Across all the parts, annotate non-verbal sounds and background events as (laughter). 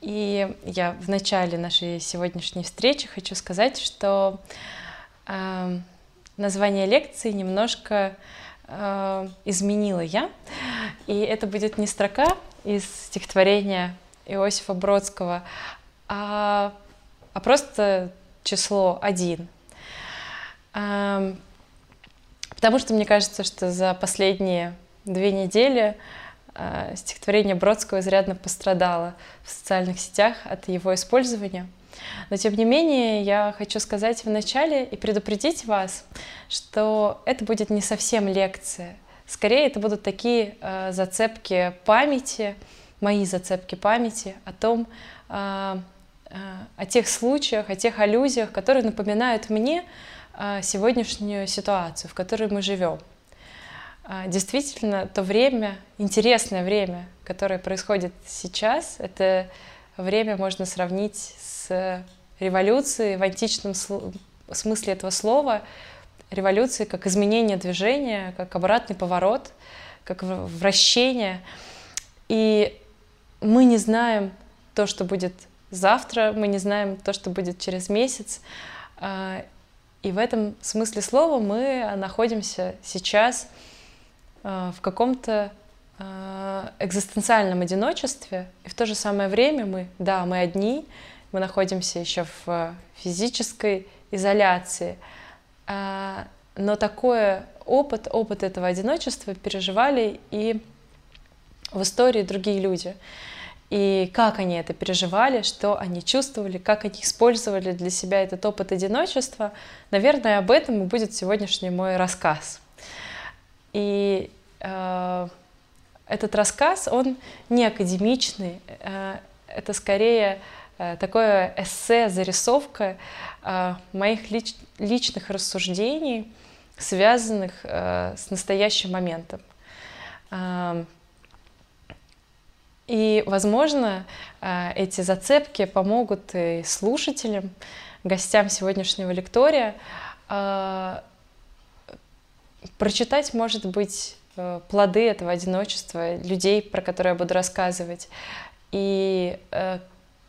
И я в начале нашей сегодняшней встречи хочу сказать, что а, название лекции немножко а, изменила я. И это будет не строка из стихотворения Иосифа Бродского, а, а просто число один. Потому что мне кажется, что за последние две недели э, стихотворение Бродского изрядно пострадало в социальных сетях от его использования. Но тем не менее, я хочу сказать в начале и предупредить вас, что это будет не совсем лекция. Скорее, это будут такие э, зацепки памяти, мои зацепки памяти о том, э, э, о тех случаях, о тех аллюзиях, которые напоминают мне а, сегодняшнюю ситуацию, в которой мы живем. А, действительно, то время, интересное время, которое происходит сейчас, это время можно сравнить с революцией в античном смысле этого слова, революции как изменение движения, как обратный поворот, как вращение. И мы не знаем то, что будет завтра, мы не знаем то, что будет через месяц. А, и в этом смысле слова мы находимся сейчас в каком-то э, экзистенциальном одиночестве, и в то же самое время мы, да, мы одни, мы находимся еще в физической изоляции, э, но такой опыт, опыт этого одиночества переживали и в истории другие люди и как они это переживали, что они чувствовали, как они использовали для себя этот опыт одиночества. Наверное, об этом и будет сегодняшний мой рассказ. И э, этот рассказ, он не академичный, э, это скорее э, такое эссе, зарисовка э, моих лич, личных рассуждений, связанных э, с настоящим моментом. Э, и, возможно, э, эти зацепки помогут и слушателям, гостям сегодняшнего лектория э, прочитать, может быть, э, плоды этого одиночества, людей, про которые я буду рассказывать, и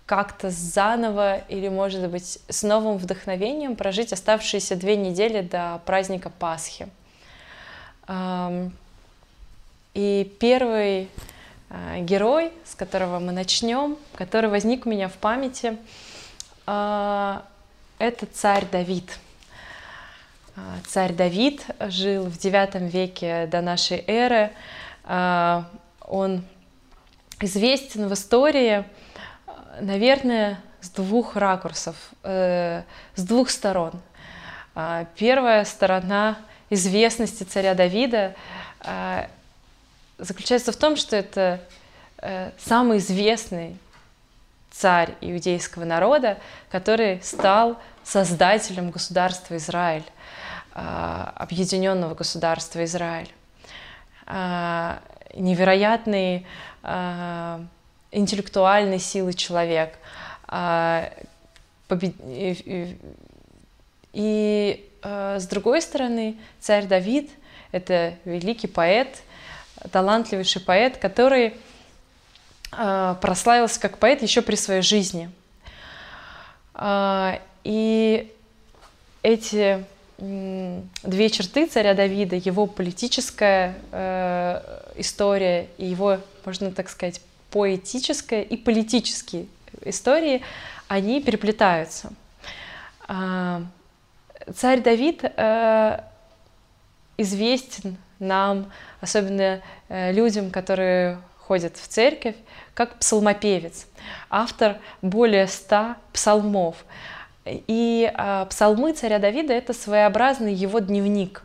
как-то заново или, может быть, с новым вдохновением прожить оставшиеся две недели до праздника Пасхи. И первый Э, герой, с которого мы начнем, который возник у меня в памяти, э, это царь Давид. Э, царь Давид жил в IX веке до нашей эры. Он известен в истории, наверное, с двух ракурсов, с двух сторон. Первая сторона известности царя Давида заключается в том, что это э, самый известный царь иудейского народа, который стал создателем государства Израиль, э, объединенного государства Израиль. Э, невероятный э, интеллектуальной силы человек. И, с другой стороны, царь Давид — это великий поэт — талантливейший поэт, который прославился как поэт еще при своей жизни. И эти две черты царя Давида, его политическая э, история и его, можно так сказать, поэтическая и политические истории, они переплетаются. Э, царь Давид э, известен нам, особенно э, людям, которые ходят в церковь, как псалмопевец, автор более ста псалмов. И а, псалмы царя Давида — это своеобразный его дневник,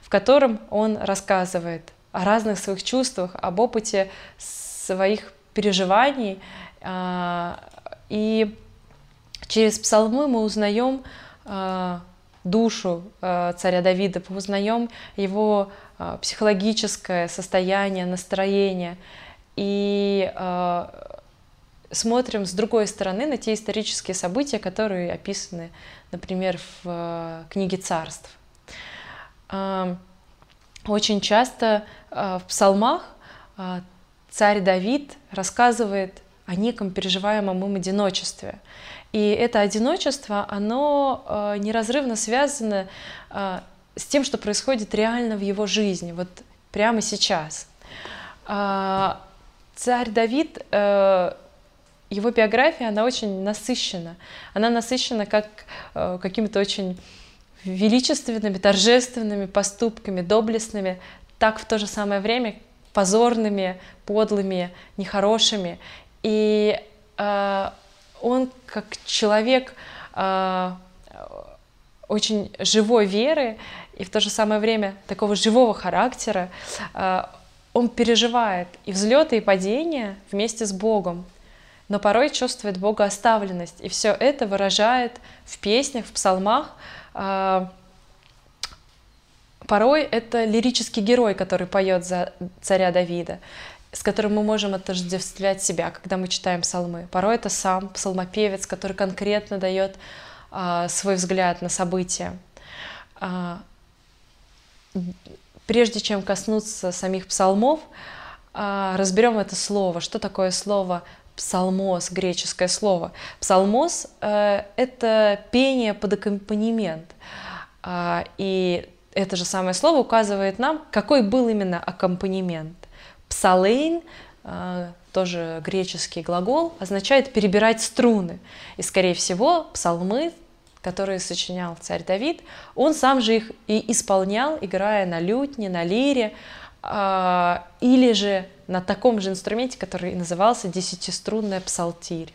в котором он рассказывает о разных своих чувствах, об опыте своих переживаний И через псалмы мы узнаем душу царя Давида, мы узнаем его психологическое состояние, настроение. И смотрим с другой стороны на те исторические события, которые описаны, например, в э, книге царств. Очень часто э, в псалмах э, царь Давид рассказывает о неком переживаемом им одиночестве. И это одиночество, оно неразрывно связано с тем, что происходит реально в его жизни, вот прямо сейчас. Царь Давид его биография, она очень насыщена. Она насыщена как э, какими-то очень величественными, торжественными поступками, доблестными, так в то же самое время позорными, подлыми, нехорошими. И э, он как человек э, очень живой веры и в то же самое время такого живого характера, э, он переживает и взлеты, и падения вместе с Богом но порой чувствует Бога оставленность. И все это выражает в песнях, в псалмах. А, порой это лирический герой, который поет за царя Давида, с которым мы можем отождествлять себя, когда мы читаем псалмы. Порой это сам псалмопевец, который конкретно дает а, свой взгляд на события. А, прежде чем коснуться самих псалмов, разберем это слово. Что такое слово псалмос, греческое слово. Псалмос э, — это пение под аккомпанемент. Э, и это же самое слово указывает нам, какой был именно аккомпанемент. Псалейн, э, тоже греческий глагол, означает перебирать струны. И, скорее всего, псалмы, которые сочинял царь Давид, он сам же их и исполнял, играя на лютне, на лире, или же на таком же инструменте, который назывался десятиструнная псалтирь.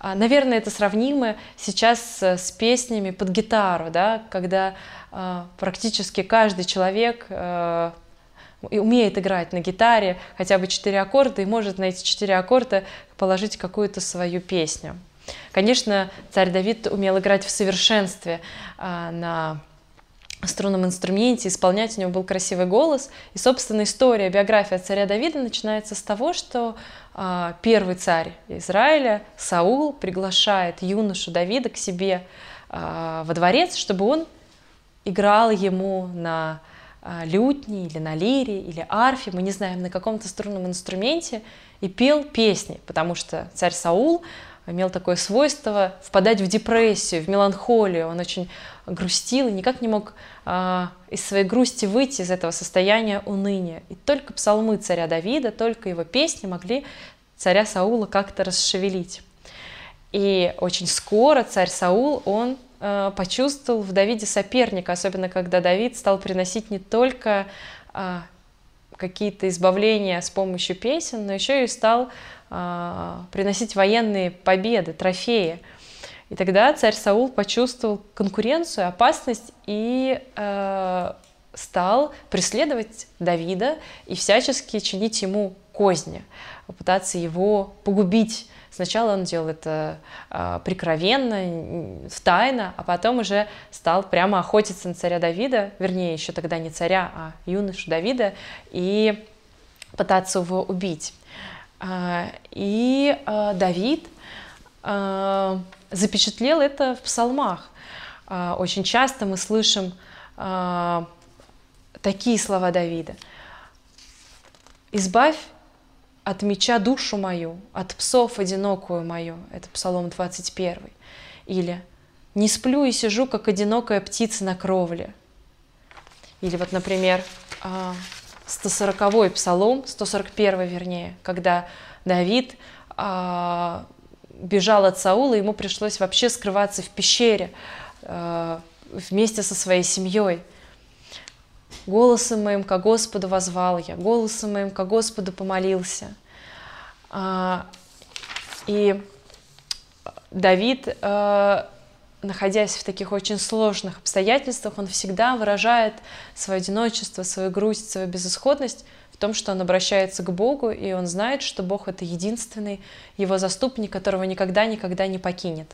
А, наверное, это сравнимо сейчас с песнями под гитару, да, когда э, практически каждый человек э, умеет играть на гитаре хотя бы четыре аккорда и может на эти четыре аккорда положить какую-то свою песню. Конечно, царь Давид умел играть в совершенстве на струнном инструменте, исполнять у него был красивый голос. И, собственно, история, биография царя Давида начинается с того, что э, первый царь Израиля, Саул, приглашает юношу Давида к себе э, во дворец, чтобы он играл ему на э, лютне или на лире или арфе, мы не знаем, на каком-то струнном инструменте, и пел песни, потому что царь Саул имел такое свойство впадать в депрессию, в меланхолию. Он очень грустил и никак не мог из своей грусти выйти из этого состояния уныния. И только псалмы царя Давида, только его песни могли царя Саула как-то расшевелить. И очень скоро царь Саул, он э, почувствовал в Давиде соперника, особенно когда Давид стал приносить не только э, какие-то избавления с помощью песен, но еще и стал э, приносить военные победы, трофеи. И тогда царь Саул почувствовал конкуренцию, опасность и э, стал преследовать Давида и всячески чинить ему козни, попытаться его погубить. Сначала он делал это э, прикровенно, тайно, а потом уже стал прямо охотиться на царя Давида, вернее, еще тогда не царя, а юношу Давида, и пытаться его убить. Э, и э, Давид запечатлел это в псалмах. А, очень часто мы слышим а, такие слова Давида. «Избавь от меча душу мою, от псов одинокую мою». Это Псалом 21. Или «Не сплю и сижу, как одинокая птица на кровле». Или вот, например, 140-й а, псалом, 141 вернее, когда Давид бежал от Саула, ему пришлось вообще скрываться в пещере э, вместе со своей семьей. Голосом моим ко Господу возвал я, голосом моим ко Господу помолился. А, и Давид, э, находясь в таких очень сложных обстоятельствах, он всегда выражает свое одиночество, свою грусть, свою безысходность том, что он обращается к Богу, и он знает, что Бог — это единственный его заступник, которого никогда-никогда не покинет.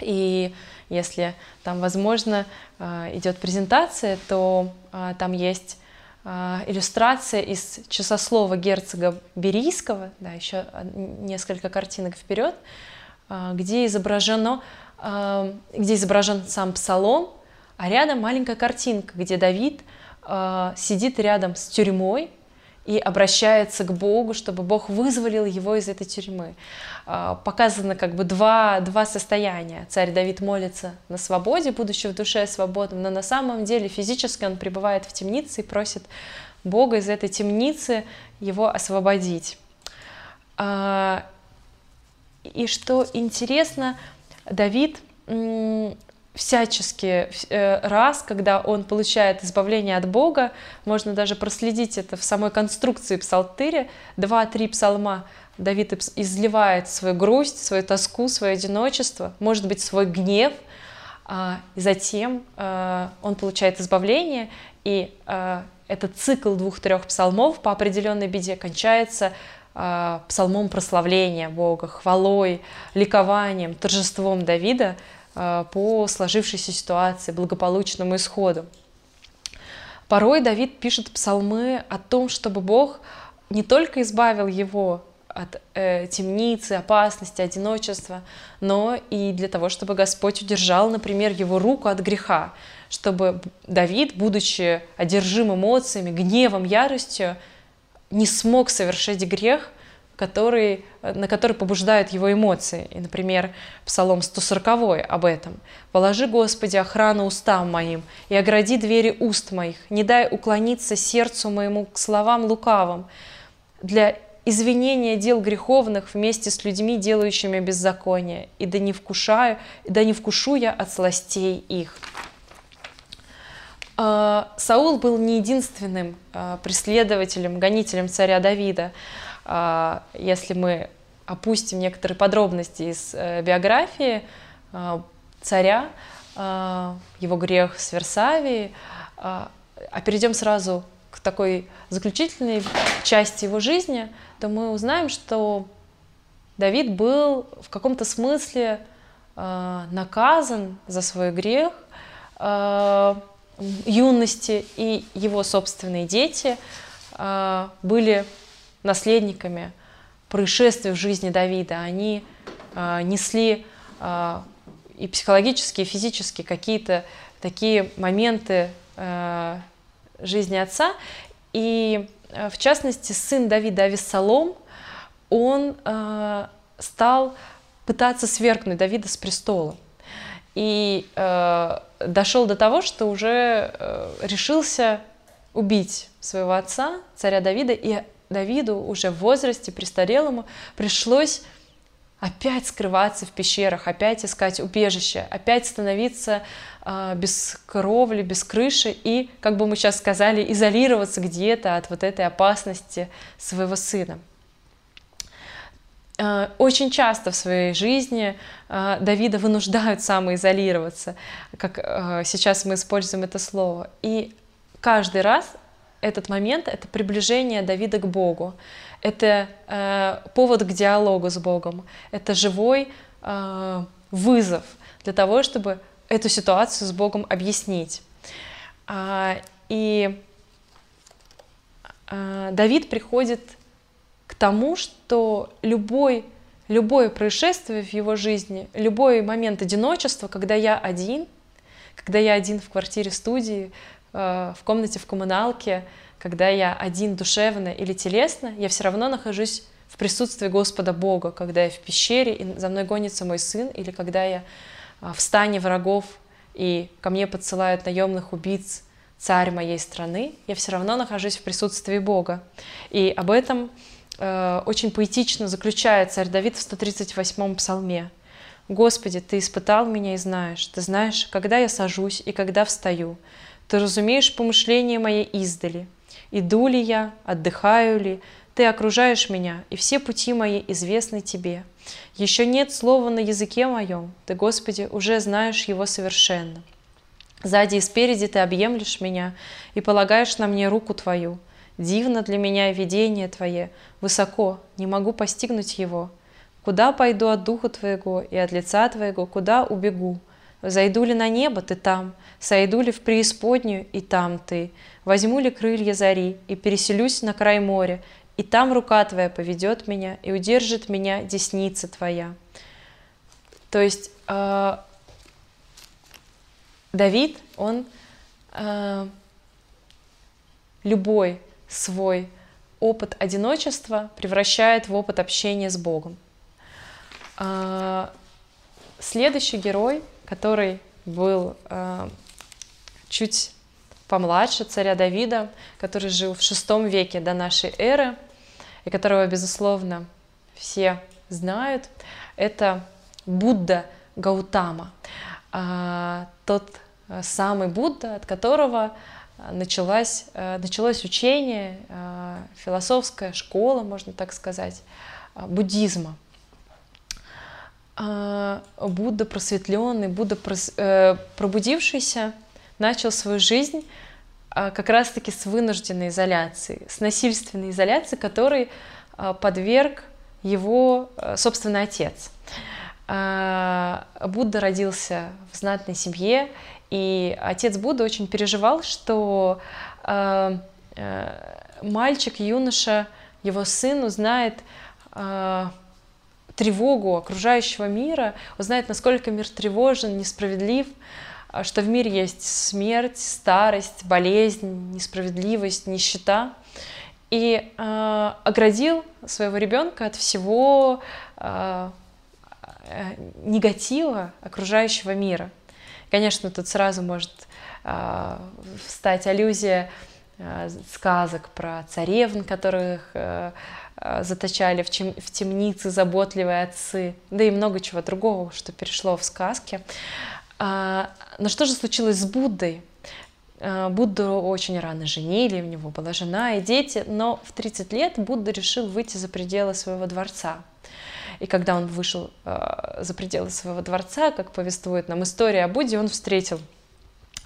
И если там, возможно, э, идет презентация, то э, там есть э, иллюстрация из часослова герцога Берийского, да, еще несколько картинок вперед, где изображено, где изображен сам псалом, а рядом маленькая картинка, где Давид сидит рядом с тюрьмой, и обращается к Богу, чтобы Бог вызволил его из этой тюрьмы. А, показано как бы два, два состояния. Царь Давид молится на свободе, будучи в душе свободным, но на самом деле физически он пребывает в темнице и просит Бога из этой темницы его освободить. А, и что интересно, Давид всячески э, раз, когда он получает избавление от Бога, можно даже проследить это в самой конструкции псалтыря, два-три псалма Давид изливает свою грусть, свою тоску, свое одиночество, может быть, свой гнев, а, и затем э, он получает избавление, и э, этот цикл двух-трех псалмов по определенной беде кончается псалмом прославления Бога, хвалой, ликованием, торжеством Давида, по сложившейся ситуации, благополучному исходу. Порой Давид пишет псалмы о том, чтобы Бог не только избавил его от э, темницы, опасности, одиночества, но и для того, чтобы Господь удержал, например, его руку от греха, чтобы Давид, будучи одержим эмоциями, гневом, яростью, не смог совершить грех – который, на который побуждают его эмоции. И, например, Псалом 140 об этом. «Положи, Господи, охрану устам моим, и огради двери уст моих, не дай уклониться сердцу моему к словам лукавым, для извинения дел греховных вместе с людьми, делающими беззаконие, и да не, вкушаю, да не вкушу я от сластей их». А, Саул был не единственным а, преследователем, гонителем царя Давида. А, если мы опустим некоторые подробности из э, биографии а, царя, а, его грех с Версавии, а перейдем сразу к такой заключительной части его жизни, то мы узнаем, что Давид был в каком-то смысле наказан за свой грех юности, и его собственные дети были наследниками происшествий в жизни Давида. Они э, несли э, и психологические, и физические какие-то такие моменты э, жизни отца. И э, в частности, сын Давида Авессалом, он э, стал пытаться свергнуть Давида с престола. И э, дошел до того, что уже э, решился убить своего отца, царя Давида, и Давиду уже в возрасте престарелому пришлось опять скрываться в пещерах, опять искать убежище, опять становиться э, без кровли, без крыши и, как бы мы сейчас сказали, изолироваться где-то от вот этой опасности своего сына. Э, очень часто в своей жизни э, Давида вынуждают самоизолироваться, как сейчас мы используем это слово. И каждый раз этот момент — это приближение Давида к Богу, это э, повод к диалогу с Богом, это живой э, вызов для того, чтобы эту ситуацию с Богом объяснить. А, и а, Давид приходит к тому, что любой, любое происшествие в его жизни, любой момент одиночества, когда я один, когда я один в квартире студии, в комнате в коммуналке, когда я один душевно или телесно, я все равно нахожусь в присутствии Господа Бога, когда я в пещере, и за мной гонится мой сын, или когда я э, в стане врагов, и ко мне подсылают наемных убийц, царь моей страны, я все равно нахожусь в присутствии Бога. И об этом э, очень поэтично заключает царь Давид в 138-м псалме. «Господи, Ты испытал меня и знаешь, Ты знаешь, когда я сажусь и когда встаю. Ты разумеешь помышления мои издали. Иду ли я, отдыхаю ли, ты окружаешь меня, и все пути мои известны тебе. Еще нет слова на языке моем, ты, Господи, уже знаешь его совершенно. Сзади и спереди ты объемлешь меня и полагаешь на мне руку твою. Дивно для меня видение Твое, высоко, не могу постигнуть его. Куда пойду от духа Твоего и от лица Твоего, куда убегу? Зайду ли на небо, Ты там, сойду ли в преисподнюю, и там Ты, возьму ли крылья зари и переселюсь на край моря, и там рука Твоя поведет меня, и удержит меня десница Твоя. То есть э, Давид, он э, любой свой опыт одиночества превращает в опыт общения с Богом. Э, следующий герой, который был э, чуть помладше царя Давида, который жил в VI веке до нашей эры, и которого, безусловно, все знают, это Будда Гаутама, а, тот э, самый Будда, от которого началось, э, началось учение, э, философская школа, можно так сказать, буддизма. А, Будда просветленный, Будда пробудившийся, начал свою жизнь как раз-таки с вынужденной изоляции, с насильственной изоляции, которой подверг его собственный отец. А, Будда родился в знатной семье, и отец Будды очень переживал, что а, а, мальчик, юноша, его сын узнает тревогу окружающего мира, узнает, насколько мир тревожен, несправедлив, что в мире есть смерть, старость, болезнь, несправедливость, нищета. И э, оградил своего ребенка от всего э, негатива окружающего мира. Конечно, тут сразу может э, встать аллюзия э, сказок про царевн, которых э, заточали в, чем, в темнице заботливые отцы, да и много чего другого, что перешло в сказки. А, но что же случилось с Буддой? Э, Будду очень рано женили, у него была жена и дети, но в 30 лет Будда решил выйти за пределы своего дворца – и когда он вышел э, за пределы своего дворца, как повествует нам история о Будде, он встретил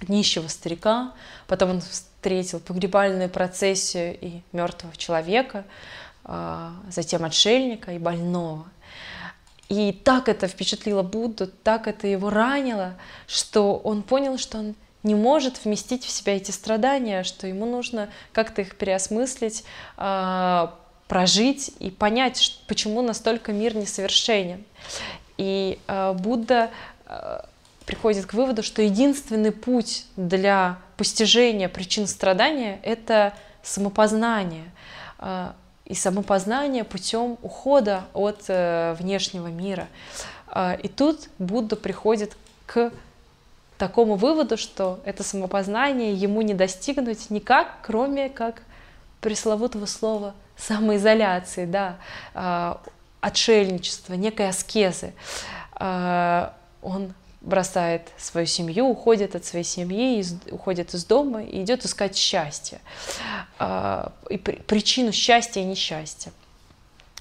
нищего старика, потом он встретил погребальную процессию и мертвого человека, э, затем отшельника и больного. И так это впечатлило Будду, так это его ранило, что он понял, что он не может вместить в себя эти страдания, что ему нужно как-то их переосмыслить, э, прожить и понять, почему настолько мир несовершенен. И э, Будда приходит к выводу, что единственный путь для постижения причин страдания — это самопознание. И самопознание путем ухода от э, внешнего мира. Э, и тут Будда приходит к такому выводу, что это самопознание ему не достигнуть никак, кроме как пресловутого слова самоизоляции, да, а, отшельничества, некой аскезы. А, он бросает свою семью, уходит от своей семьи, уходит из дома и идет искать счастье, а, и причину счастья и несчастья.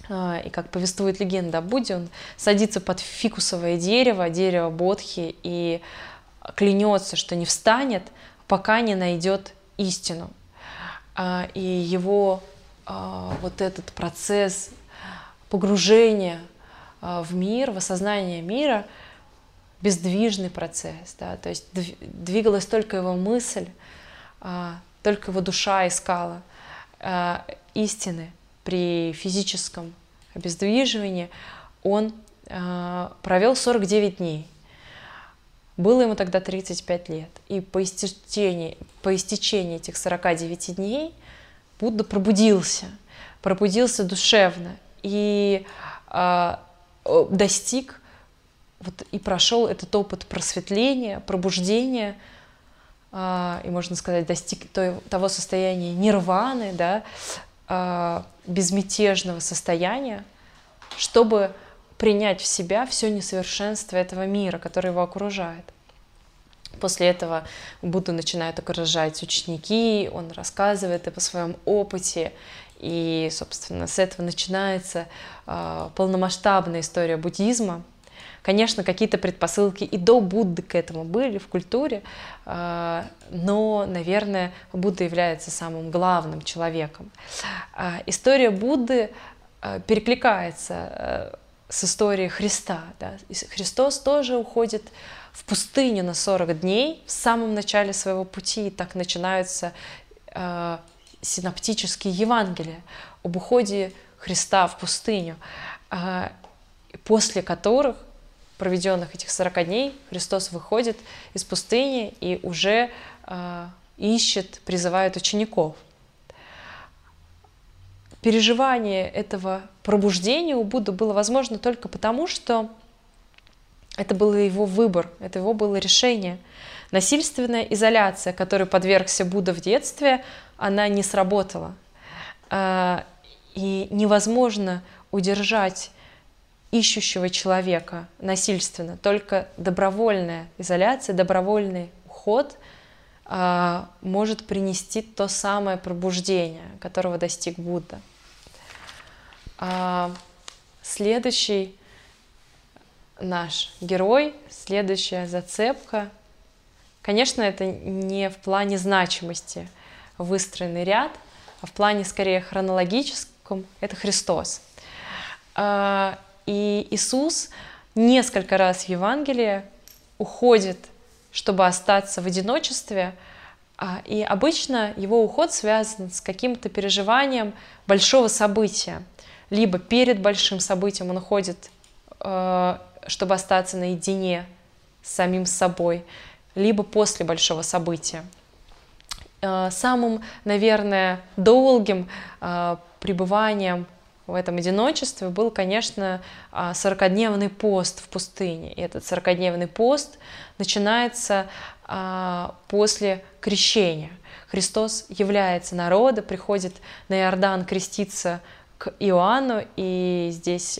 И как повествует легенда о Будде, он садится под фикусовое дерево, дерево Бодхи, и клянется, что не встанет, пока не найдет истину. И его а, вот этот процесс погружения а, в мир, в осознание мира, бездвижный процесс, да, то есть двигалась только его мысль, а, только его душа искала истины при физическом обездвиживании, он провел 49 дней. Было ему тогда 35 лет. И по истечении, по истечении этих 49 дней Будда пробудился, пробудился душевно и э, достиг вот, и прошел этот опыт просветления, пробуждения, э, и можно сказать, достиг того состояния нирваны, да, э, безмятежного состояния, чтобы принять в себя все несовершенство этого мира, который его окружает. После этого Будду начинают окружать ученики, он рассказывает о своем опыте, и, собственно, с этого начинается э, полномасштабная история буддизма. Конечно, какие-то предпосылки и до Будды к этому были в культуре, но, наверное, Будда является самым главным человеком. История Будды перекликается с историей Христа. Да? Христос тоже уходит в пустыню на 40 дней в самом начале своего пути. И так начинаются э, синоптические Евангелия об уходе Христа в пустыню, э, после которых, проведенных этих 40 дней, Христос выходит из пустыни и уже э, ищет, призывает учеников. Переживание этого пробуждения у Будды было возможно только потому, что это был его выбор, это его было решение. Насильственная изоляция, которой подвергся Будда в детстве, она не сработала. А, и невозможно удержать ищущего человека насильственно. Только добровольная изоляция, добровольный уход а, может принести то самое пробуждение, которого достиг Будда. А, следующий наш герой, следующая зацепка. Конечно, это не в плане значимости выстроенный ряд, а в плане скорее хронологическом — это Христос. А, и Иисус несколько раз в Евангелии уходит, чтобы остаться в одиночестве, а, и обычно его уход связан с каким-то переживанием большого события. Либо перед большим событием он уходит а, чтобы остаться наедине с самим собой, либо после большого события. Э, самым, наверное, долгим э, пребыванием в этом одиночестве был, конечно, 40-дневный э, пост в пустыне. И этот 40-дневный пост начинается после крещения. Христос является народа, приходит на Иордан креститься к Иоанну, и здесь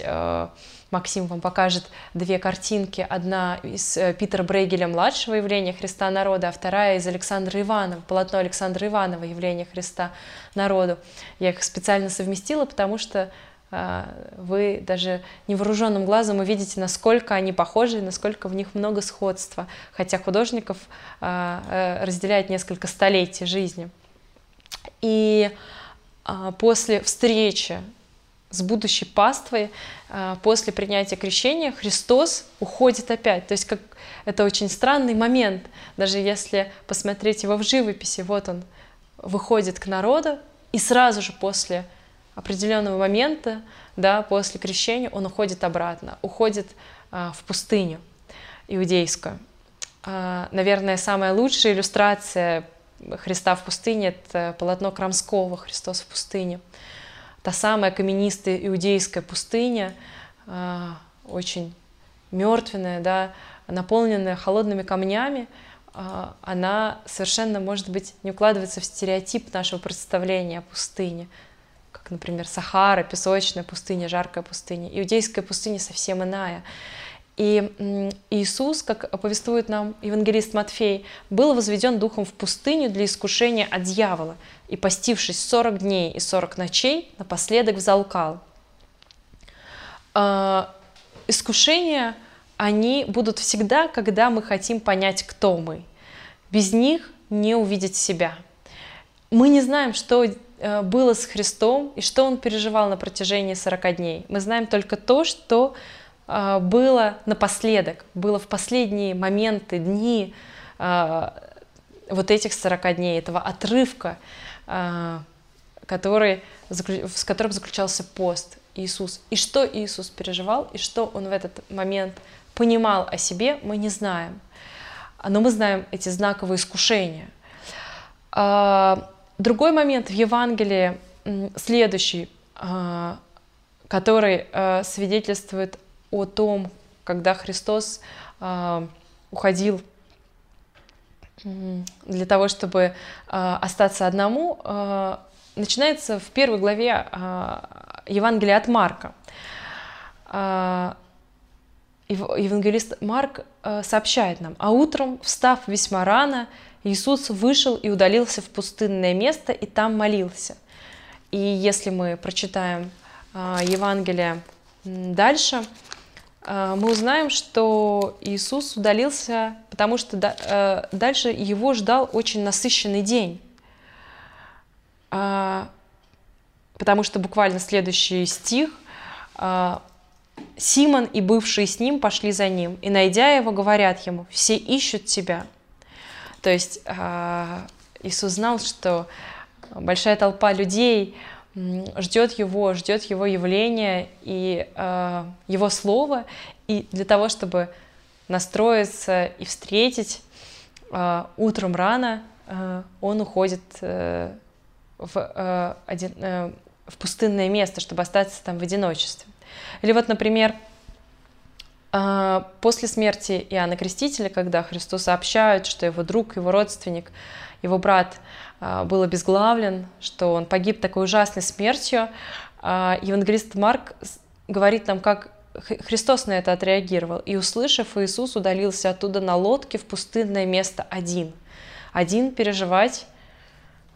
Максим вам покажет две картинки. Одна из э, Питера Брейгеля младшего явления Христа народа, а вторая из Александра Иванова, полотно Александра Иванова явление Христа народу. Я их специально совместила, потому что а, вы даже невооруженным глазом увидите, насколько они похожи, насколько в них много сходства, хотя художников а, э, разделяет несколько столетий жизни. И а, после встречи с будущей паствой а, после принятия крещения Христос уходит опять. То есть как это очень странный момент, даже если посмотреть его в живописи, вот он выходит к народу, и сразу же после определенного момента, да, после крещения, он уходит обратно, уходит а, в пустыню иудейскую. А, наверное, самая лучшая иллюстрация Христа в пустыне — это полотно Крамского «Христос в пустыне» та самая каменистая иудейская пустыня, а, очень мертвенная, да, наполненная холодными камнями, а, она совершенно, может быть, не укладывается в стереотип нашего представления о пустыне, как, например, Сахара, песочная пустыня, жаркая пустыня. Иудейская пустыня совсем иная. И Иисус, как повествует нам евангелист Матфей, был возведен духом в пустыню для искушения от дьявола, и, постившись 40 дней и 40 ночей, напоследок взалкал. А, искушения, они будут всегда, когда мы хотим понять, кто мы. Без них не увидеть себя. Мы не знаем, что э, было с Христом и что Он переживал на протяжении 40 дней. Мы знаем только то, что было напоследок, было в последние моменты, дни а, вот этих 40 дней, этого отрывка, а, который, с которым заключался пост Иисус. И что Иисус переживал, и что Он в этот момент понимал о себе, мы не знаем. Но мы знаем эти знаковые искушения. Другой момент в Евангелии, следующий, который свидетельствует о том, когда Христос э, уходил для того, чтобы э, остаться одному, э, начинается в первой главе Евангелия от Марка. Евангелист Марк сообщает нам, а утром, встав весьма рано, Иисус вышел и удалился в пустынное место и там молился. И если мы прочитаем Евангелие дальше, мы узнаем, что Иисус удалился, потому что дальше его ждал очень насыщенный день. Потому что буквально следующий стих Симон и бывшие с ним пошли за ним, и, найдя его, говорят ему, все ищут тебя. То есть Иисус знал, что большая толпа людей ждет его, ждет его явления и э, его слова, и для того, чтобы настроиться и встретить э, утром рано, э, он уходит э, в, э, один, э, в пустынное место, чтобы остаться там в одиночестве. Или вот, например, э, после смерти Иоанна Крестителя, когда Христу сообщают, что его друг, его родственник, его брат был обезглавлен, что он погиб такой ужасной смертью. А, евангелист Марк говорит нам, как Христос на это отреагировал. И, услышав, Иисус удалился оттуда на лодке в пустынное место один. Один переживать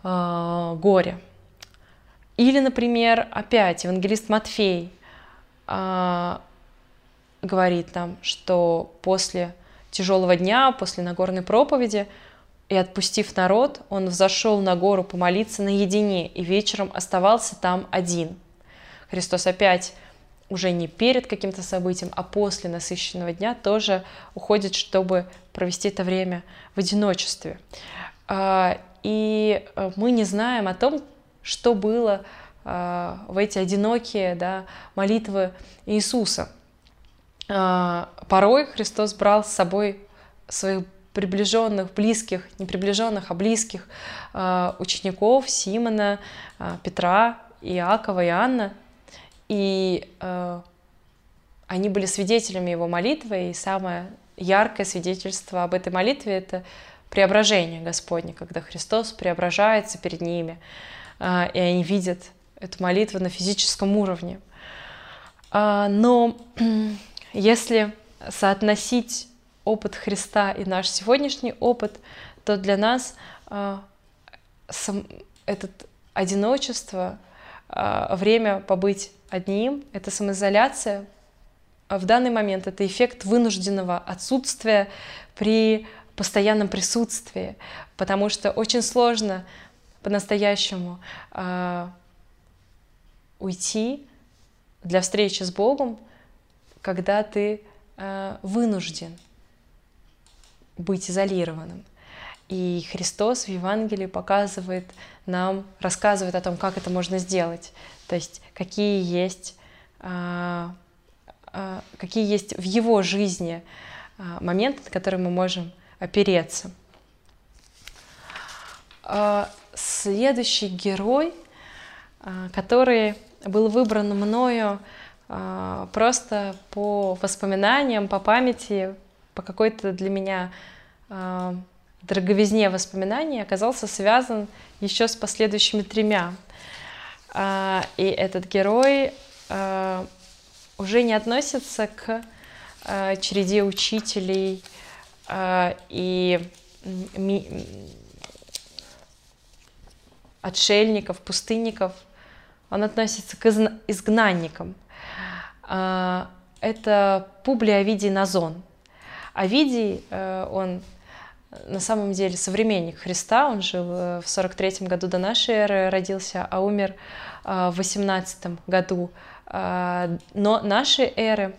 э, горе. Или, например, опять евангелист Матфей э, говорит нам, что после тяжелого дня, после Нагорной проповеди – и отпустив народ, он взошел на гору помолиться наедине и вечером оставался там один. Христос опять уже не перед каким-то событием, а после насыщенного дня тоже уходит, чтобы провести это время в одиночестве. А, и э, мы не знаем о том, что было а, в эти одинокие да, молитвы Иисуса. А, порой Христос брал с собой своих приближенных, близких, не приближенных, а близких э, учеников Симона, э, Петра, Иакова и Анна. И э, они были свидетелями его молитвы, и самое яркое свидетельство об этой молитве — это преображение Господне, когда Христос преображается перед ними, и они видят эту молитву на физическом уровне. Э, но (clears throat) если соотносить опыт Христа и наш сегодняшний опыт, то для нас э, сам, этот одиночество, э, время побыть одним, это самоизоляция. А в данный момент это эффект вынужденного отсутствия при постоянном присутствии, потому что очень сложно по-настоящему э, уйти для встречи с Богом, когда ты э, вынужден быть изолированным. И Христос в Евангелии показывает нам, рассказывает о том, как это можно сделать. То есть какие есть, а, а, какие есть в его жизни а, моменты, на которые мы можем опереться. Следующий герой, который был выбран мною просто по воспоминаниям, по памяти, по какой-то для меня э, дороговизне воспоминаний оказался связан еще с последующими тремя. Э, и этот герой э, уже не относится к э, череде учителей э, и ми, отшельников, пустынников. Он относится к изгнанникам. Это Публий Овидий Назон. Овидий, э, он на самом деле современник Христа, он жил э, в 43 году до нашей эры, родился, а умер э, в 18 году но нашей эры.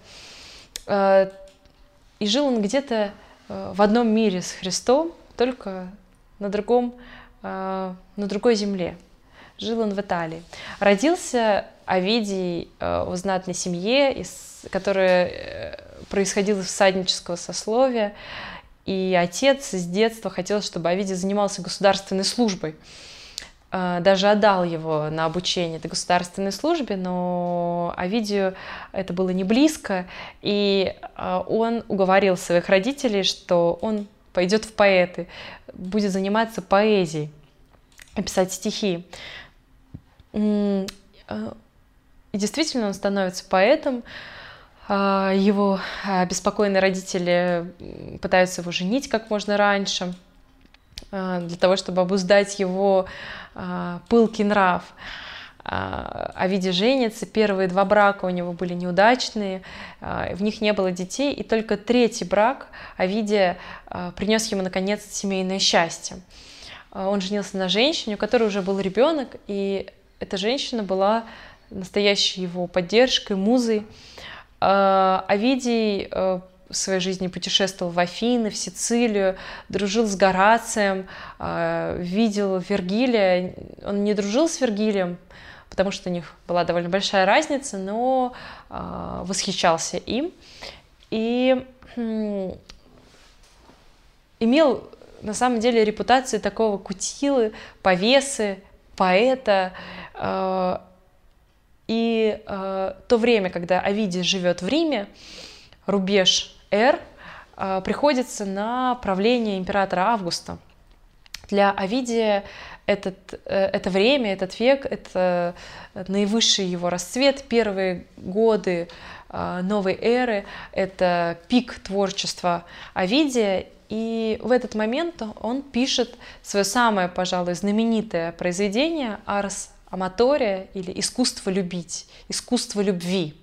И жил он где-то в одном мире с Христом, только на, другом, на другой земле. Жил он в Италии. Родился Овидий в знатной семье, которая происходил из всаднического сословия, и отец с детства хотел, чтобы Овидий занимался государственной службой. А, даже отдал его на обучение этой государственной службе, но Овидию это было не близко, и а, он уговорил своих родителей, что он пойдет в поэты, будет заниматься поэзией, писать стихи. А, и действительно он становится поэтом, его а, беспокойные родители пытаются его женить как можно раньше, а, для того, чтобы обуздать его пылкий нрав. Овидий женится, первые два брака у него были неудачные, в них не было детей, и только третий брак Овидия принес ему, наконец, семейное счастье. Он женился на женщине, у которой уже был ребенок, и эта женщина была настоящей его поддержкой, музой. Овидий в своей жизни путешествовал в Афины, в Сицилию, дружил с Горацием, а, видел Вергилия. Он не дружил с Вергилием, потому что у них была довольно большая разница, но а, восхищался им. И имел на самом деле репутацию такого кутилы, повесы, поэта. И то время, когда Овидий живет в Риме, рубеж Р а, приходится на правление императора Августа. Для Овидия этот, э, это время, этот век, это наивысший его расцвет, первые годы а, новой эры, это пик творчества Овидия, и в этот момент он пишет свое самое, пожалуй, знаменитое произведение «Арс Аматория» или «Искусство любить», «Искусство любви».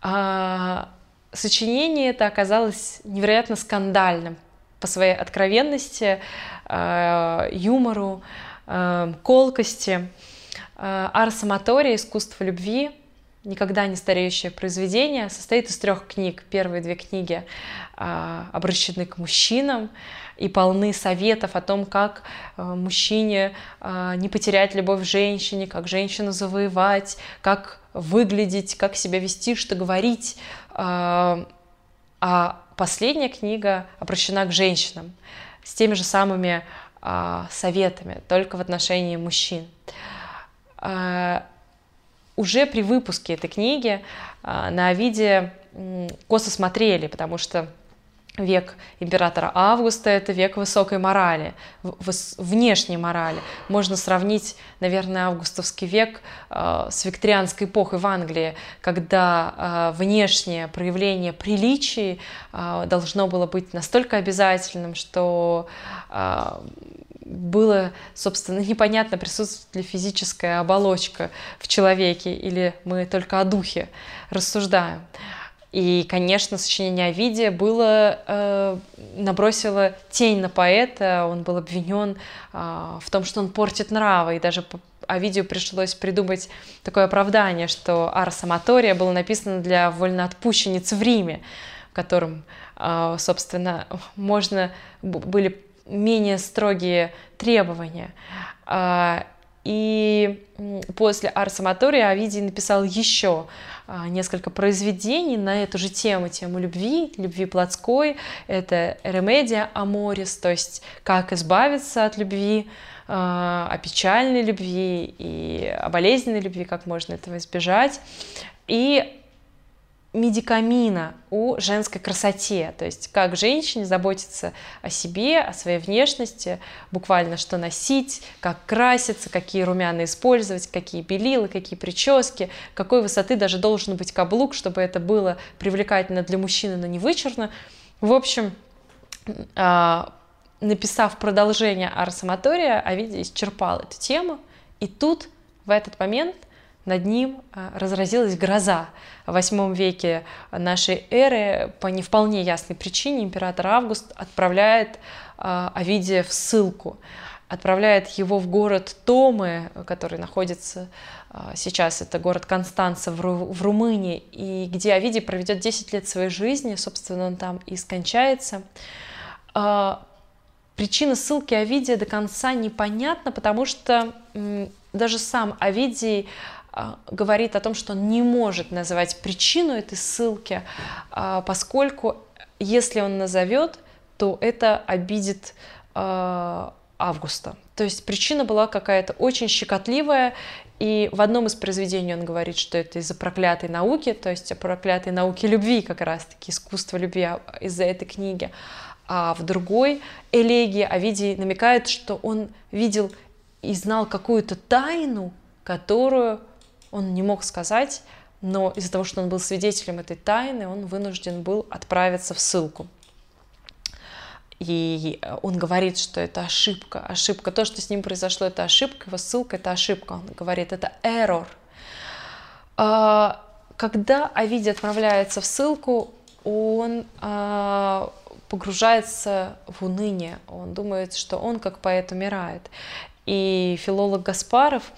А, сочинение это оказалось невероятно скандальным по своей откровенности, э, юмору, э, колкости. Э, Арс Аматория «Искусство любви» никогда не стареющее произведение, состоит из трех книг. Первые две книги обращены к мужчинам и полны советов о том, как мужчине не потерять любовь женщине, как женщину завоевать, как выглядеть, как себя вести, что говорить. А, а последняя книга обращена к женщинам с теми же самыми советами, только в отношении мужчин. Уже при выпуске этой книги на Овиде косо смотрели, потому что век императора Августа – это век высокой морали, внешней морали. Можно сравнить, наверное, августовский век э, с викторианской эпохой в Англии, когда э, внешнее проявление приличий э, должно было быть настолько обязательным, что было, собственно, (laughs) непонятно, присутствует ли физическая оболочка в человеке, или мы только о духе рассуждаем. И, конечно, сочинение Овидия было, э, набросило тень на поэта, он был обвинен э, в том, что он портит нравы, и даже Овидию пришлось придумать такое оправдание, что «Арс Аматория» было написано для вольноотпущенниц в Риме, в котором, э, собственно, можно были менее строгие требования. Э, и после Овидий написал еще а, несколько произведений на эту же тему, тему любви, любви плотской. Это «Ремедия Аморис», то есть как избавиться от любви, а, о печальной любви и о болезненной любви, как можно этого избежать. И медикамина о женской красоте, то есть как женщине заботиться о себе, о своей внешности, буквально что носить, как краситься, какие румяна использовать, какие белилы, какие прически, какой высоты даже должен быть каблук, чтобы это было привлекательно для мужчины, но не вычурно. В общем, а, написав продолжение Арс Аматория, Овидий исчерпал эту тему, и тут, в этот момент, над ним а, разразилась гроза. В восьмом веке нашей эры по не вполне ясной причине император Август отправляет а, Овидия в ссылку, отправляет его в город Томы, который находится а, сейчас, это город Констанца в, в Румынии, и где Овидий проведет 10 лет своей жизни, собственно, он там и скончается. Причина ссылки Овидия до конца непонятна, потому что даже сам Овидий говорит о том, что он не может называть причину этой ссылки, а, поскольку если он назовет, то это обидит а, Августа. То есть причина была какая-то очень щекотливая, и в одном из произведений он говорит, что это из-за проклятой науки, то есть проклятой науке любви как раз-таки, искусство любви из-за этой книги. А в другой элегии Овидий намекает, что он видел и знал какую-то тайну, которую он не мог сказать, но из-за того, что он был свидетелем этой тайны, он вынужден был отправиться в ссылку. и он говорит, что это ошибка, ошибка. То, что с ним произошло, это ошибка, его ссылка, это ошибка. Он говорит, это error. А, когда Овидий отправляется в ссылку, он а, погружается в уныние, он думает, что он как поэт умирает. И филолог Гаспаров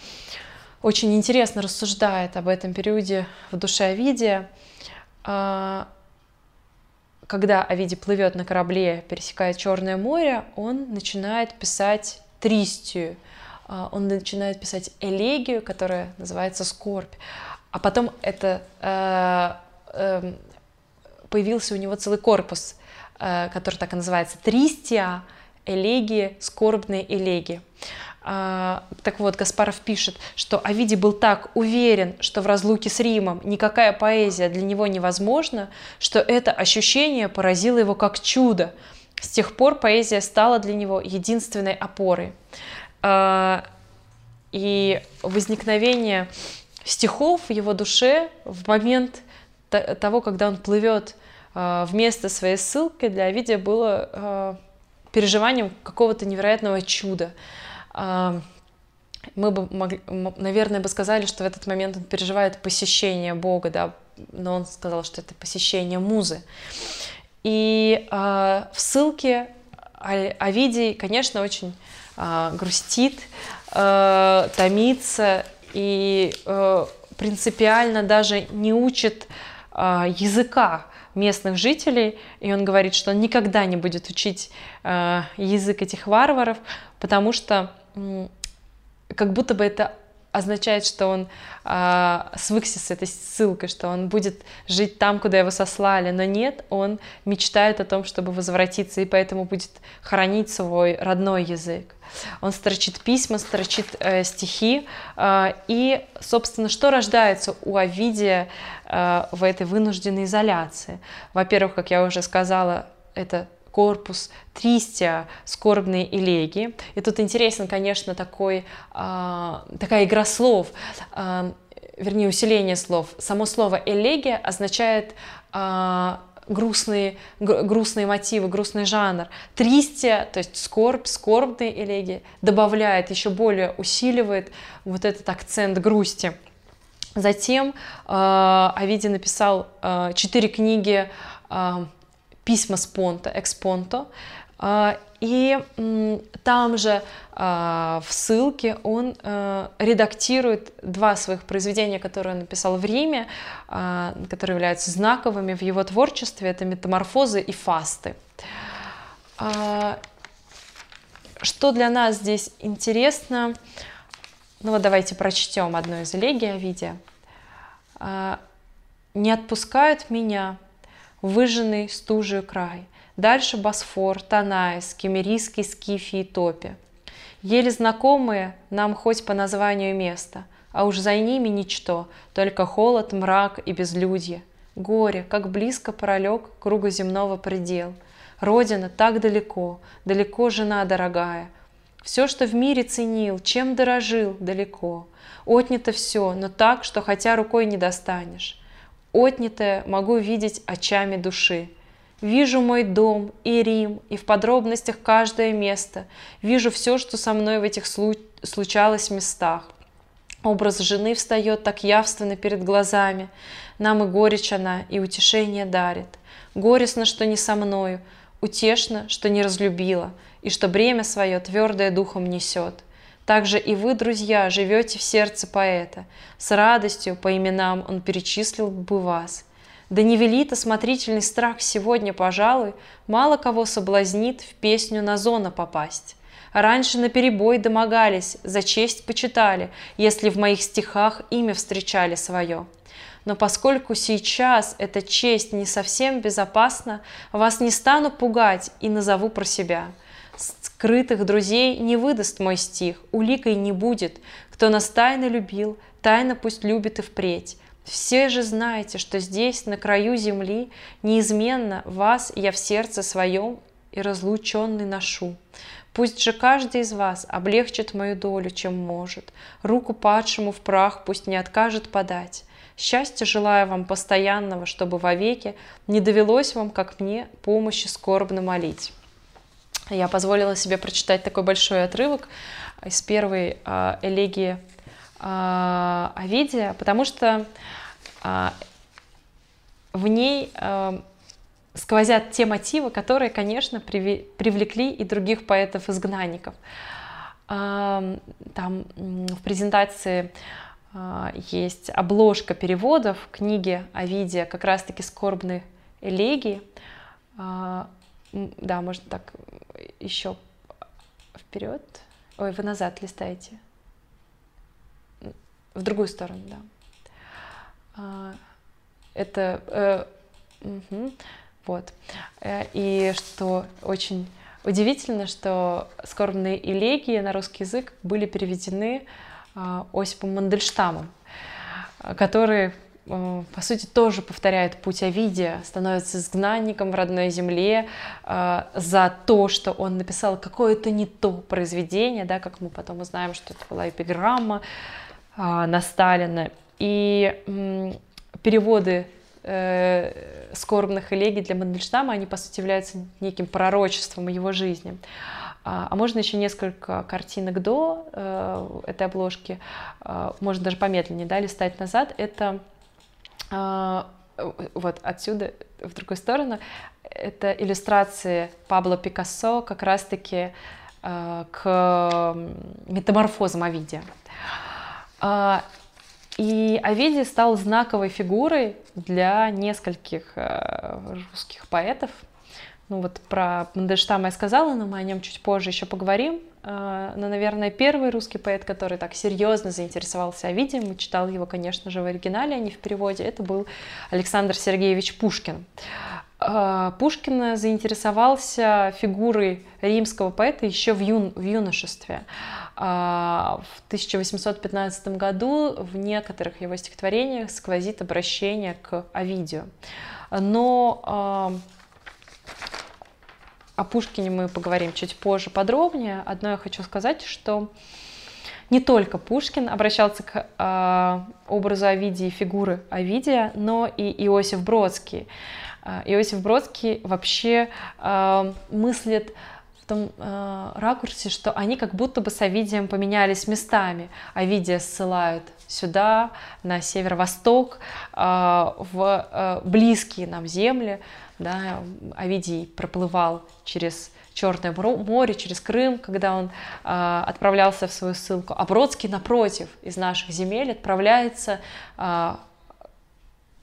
очень интересно рассуждает об этом периоде в душе Овидия. А, когда Овидий плывет на корабле, пересекает Черное море, он начинает писать тристию, а, он начинает писать элегию, которая называется «Скорбь». А потом это э, э, появился у него целый корпус, э, который так и называется «Тристия», элегии, скорбные элегии. А, так вот, Гаспаров пишет, что Овидий был так уверен, что в разлуке с Римом никакая поэзия для него невозможна, что это ощущение поразило его как чудо. С тех пор поэзия стала для него единственной опорой. А, и возникновение стихов в его душе в момент того, когда он плывет а, вместо своей ссылки, для Овидия было переживанием какого-то невероятного чуда. А, мы бы могли, наверное, бы сказали, что в этот момент он переживает посещение Бога, да, но он сказал, что это посещение музы. И э, в ссылке Овидий, конечно, очень э, грустит, э, томится и э, принципиально даже не учит э, языка местных жителей, и он говорит, что он никогда не будет учить э, язык этих варваров, потому что как будто бы это означает, что он а, свыкся с этой ссылкой, что он будет жить там, куда его сослали, но нет, он мечтает о том, чтобы возвратиться, и поэтому будет хранить свой родной язык. Он строчит письма, строчит э, стихи, э, и, собственно, что рождается у Овидия э, в этой вынужденной изоляции? Во-первых, как я уже сказала, это корпус Тристия, скорбные элегии. И тут интересен, конечно, такой, а, такая игра слов, а, вернее, усиление слов. Само слово элегия означает а, грустные, грустные мотивы, грустный жанр. Тристия, то есть скорбь, скорбные элегии, добавляет, еще более усиливает вот этот акцент грусти. Затем э, Овидий написал э, четыре книги э, письма с Понта, экспонто, а, и там же а, в ссылке он а, редактирует два своих произведения, которые он написал в Риме, которые являются знаковыми в его творчестве. Это «Метаморфозы» и «Фасты». Что для нас здесь интересно? Ну вот давайте прочтем одну из элегий Овидия. «Не отпускают меня, выжженный стужей край. Дальше Босфор, Танаис, Кемерийский, Скифи и Топи. Еле знакомые нам хоть по названию места, а уж за ними ничто, только холод, мрак и безлюдье. Горе, как близко пролег круга земного предел. Родина так далеко, далеко жена дорогая. Все, что в мире ценил, чем дорожил, далеко. Отнято все, но так, что хотя рукой не достанешь. Отнятое могу видеть очами души. Вижу мой дом и Рим, и в подробностях каждое место. Вижу все, что со мной в этих случалось местах. Образ жены встает так явственно перед глазами. Нам и горечь она, и утешение дарит. Горестно, что не со мною, утешно, что не разлюбила, и что бремя свое твердое духом несет. Также и вы, друзья, живете в сердце поэта. С радостью по именам он перечислил бы вас. Да не велит осмотрительный страх сегодня, пожалуй, мало кого соблазнит в песню на зона попасть. Раньше на перебой домогались, за честь почитали, если в моих стихах имя встречали свое. Но поскольку сейчас эта честь не совсем безопасна, вас не стану пугать и назову про себя – Скрытых друзей не выдаст мой стих, уликой не будет. Кто нас тайно любил, тайно пусть любит и впредь. Все же знаете, что здесь, на краю земли, неизменно вас я в сердце своем и разлученный ношу. Пусть же каждый из вас облегчит мою долю, чем может. Руку падшему в прах пусть не откажет подать. Счастья желаю вам постоянного, чтобы вовеки не довелось вам, как мне, помощи скорбно молить. Я позволила себе прочитать такой большой отрывок из первой э, элегии э, Овидия, потому что э, в ней э, сквозят те мотивы, которые, конечно, привлекли и других поэтов-изгнанников. Там в презентации а, есть обложка переводов книги Овидия, как раз-таки «Скорбные элегии». Да, можно так еще вперед. Ой, вы назад листаете. В другую сторону, да. А, это... Э, угу. Вот. Э, и что очень удивительно, что скорбные элегии на русский язык были переведены а, Осипом Мандельштамом, который, э, по сути, тоже повторяет путь Овидия, становится изгнанником в родной земле э, за то, что он написал какое-то не то произведение, да, как мы потом узнаем, что это была эпиграмма на Сталина. И переводы э, скорбных элегий для Мандельштама, они, по сути, являются неким пророчеством его жизни. А, а можно еще несколько картинок до э, этой обложки, э, можно даже помедленнее, да, листать назад. Это э, вот отсюда, в другую сторону, это иллюстрации Пабло Пикассо как раз-таки э, к метаморфозам Овидия. А, и Овидий стал знаковой фигурой для нескольких русских поэтов. Ну вот про Мандельштама я сказала, но мы о нем чуть позже еще поговорим. Э, но, наверное, первый русский поэт, который так серьезно заинтересовался Овидием, и читал его, конечно же, в оригинале, а не в переводе, это был Александр Сергеевич Пушкин. Э, Пушкин заинтересовался фигурой римского поэта еще в, юн, в юношестве. А, в 1815 году в некоторых его стихотворениях сквозит обращение к Овидию. Но а, о Пушкине мы поговорим чуть позже подробнее. Одно я хочу сказать, что не только Пушкин обращался к э, образу Овидии фигуры Овидия, но и Иосиф Бродский. Иосиф Бродский вообще э, мыслит том э, ракурсе, что они как будто бы с Овидием поменялись местами. Овидия ссылают сюда, на северо-восток, э, в э, близкие нам земли. Да, Овидий проплывал через Черное море, через Крым, когда он э, отправлялся в свою ссылку. А Бродский, напротив, из наших земель отправляется э,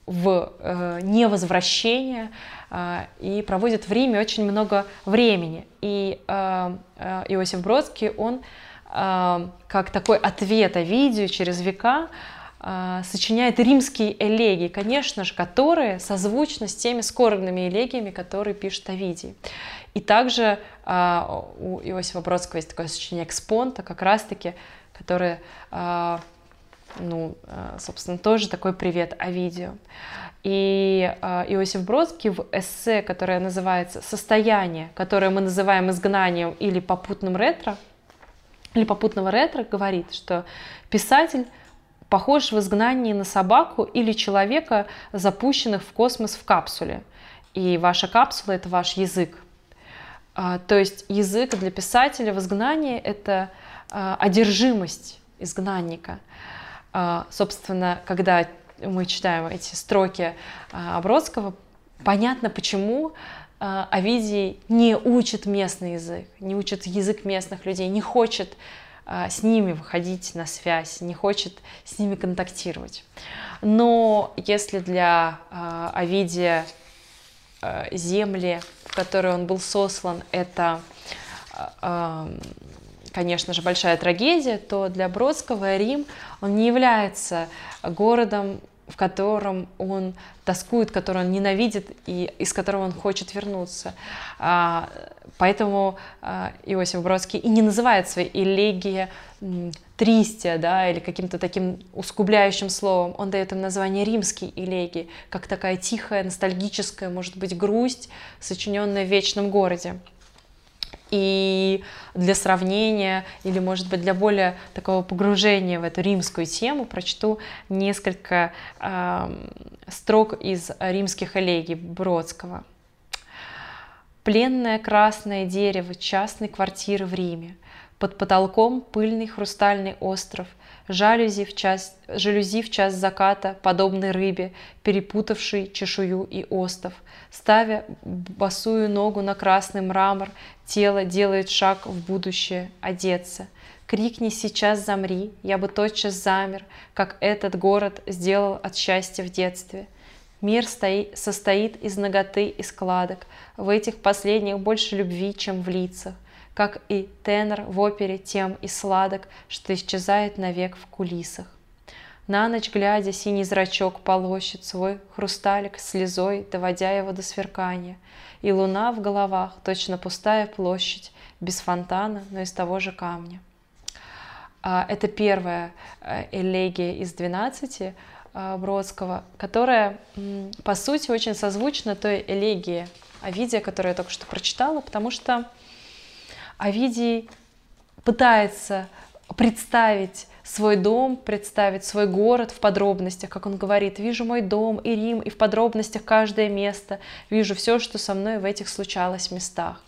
в э, невозвращение э, и проводит в Риме очень много времени. И э, э, Иосиф Бродский, он э, как такой ответ о видео через века э, сочиняет римские элегии, конечно же, которые созвучны с теми скорбными элегиями, которые пишет Овидий. И также э, у Иосифа Бродского есть такое сочинение «Экспонта», как раз-таки, которое э, ну, собственно, тоже такой привет о видео. И Иосиф Бродский в эссе, которое называется «Состояние», которое мы называем изгнанием или попутным ретро, или попутного ретро, говорит, что писатель похож в изгнании на собаку или человека, запущенных в космос в капсуле. И ваша капсула — это ваш язык. А, то есть язык для писателя в изгнании — это одержимость изгнанника. А, собственно, когда мы читаем эти строки а, Бродского, понятно, почему а, Овидий не учит местный язык, не учит язык местных людей, не хочет с ними выходить на связь, не хочет с ними контактировать. Но если для Овидия земли, в которые он был сослан, это конечно же, большая трагедия, то для Бродского Рим, он не является городом, в котором он тоскует, который он ненавидит и из которого он хочет вернуться. А, поэтому а, Иосиф Бродский и не называет свои элегии тристия, да, или каким-то таким ускубляющим словом. Он дает им название римские элегии, как такая тихая, ностальгическая, может быть, грусть, сочиненная в вечном городе. И для сравнения или, может быть, для более такого погружения в эту римскую тему прочту несколько э, строк из римских элегий Бродского. Пленное красное дерево частной квартиры в Риме. Под потолком пыльный хрустальный остров, жалюзи в час, жалюзи в час заката, подобной рыбе, перепутавшей чешую и остов. Ставя босую ногу на красный мрамор, тело делает шаг в будущее, одеться. Крикни сейчас замри, я бы тотчас замер, как этот город сделал от счастья в детстве. Мир стоит, состоит из ноготы и складок. В этих последних больше любви, чем в лицах. Как и тенор в опере тем и сладок, что исчезает навек в кулисах. На ночь глядя, синий зрачок полощет свой хрусталик слезой, доводя его до сверкания. И луна в головах, точно пустая площадь, без фонтана, но из того же камня. А, это первая э, элегия из двенадцати, а, Бродского, которая, по сути, очень созвучна той элегии Овидия, которую я только что прочитала, потому что Овидий пытается представить свой дом, представить свой город в подробностях, как он говорит, вижу мой дом и Рим, и в подробностях каждое место, вижу все, что со мной в этих случалось местах.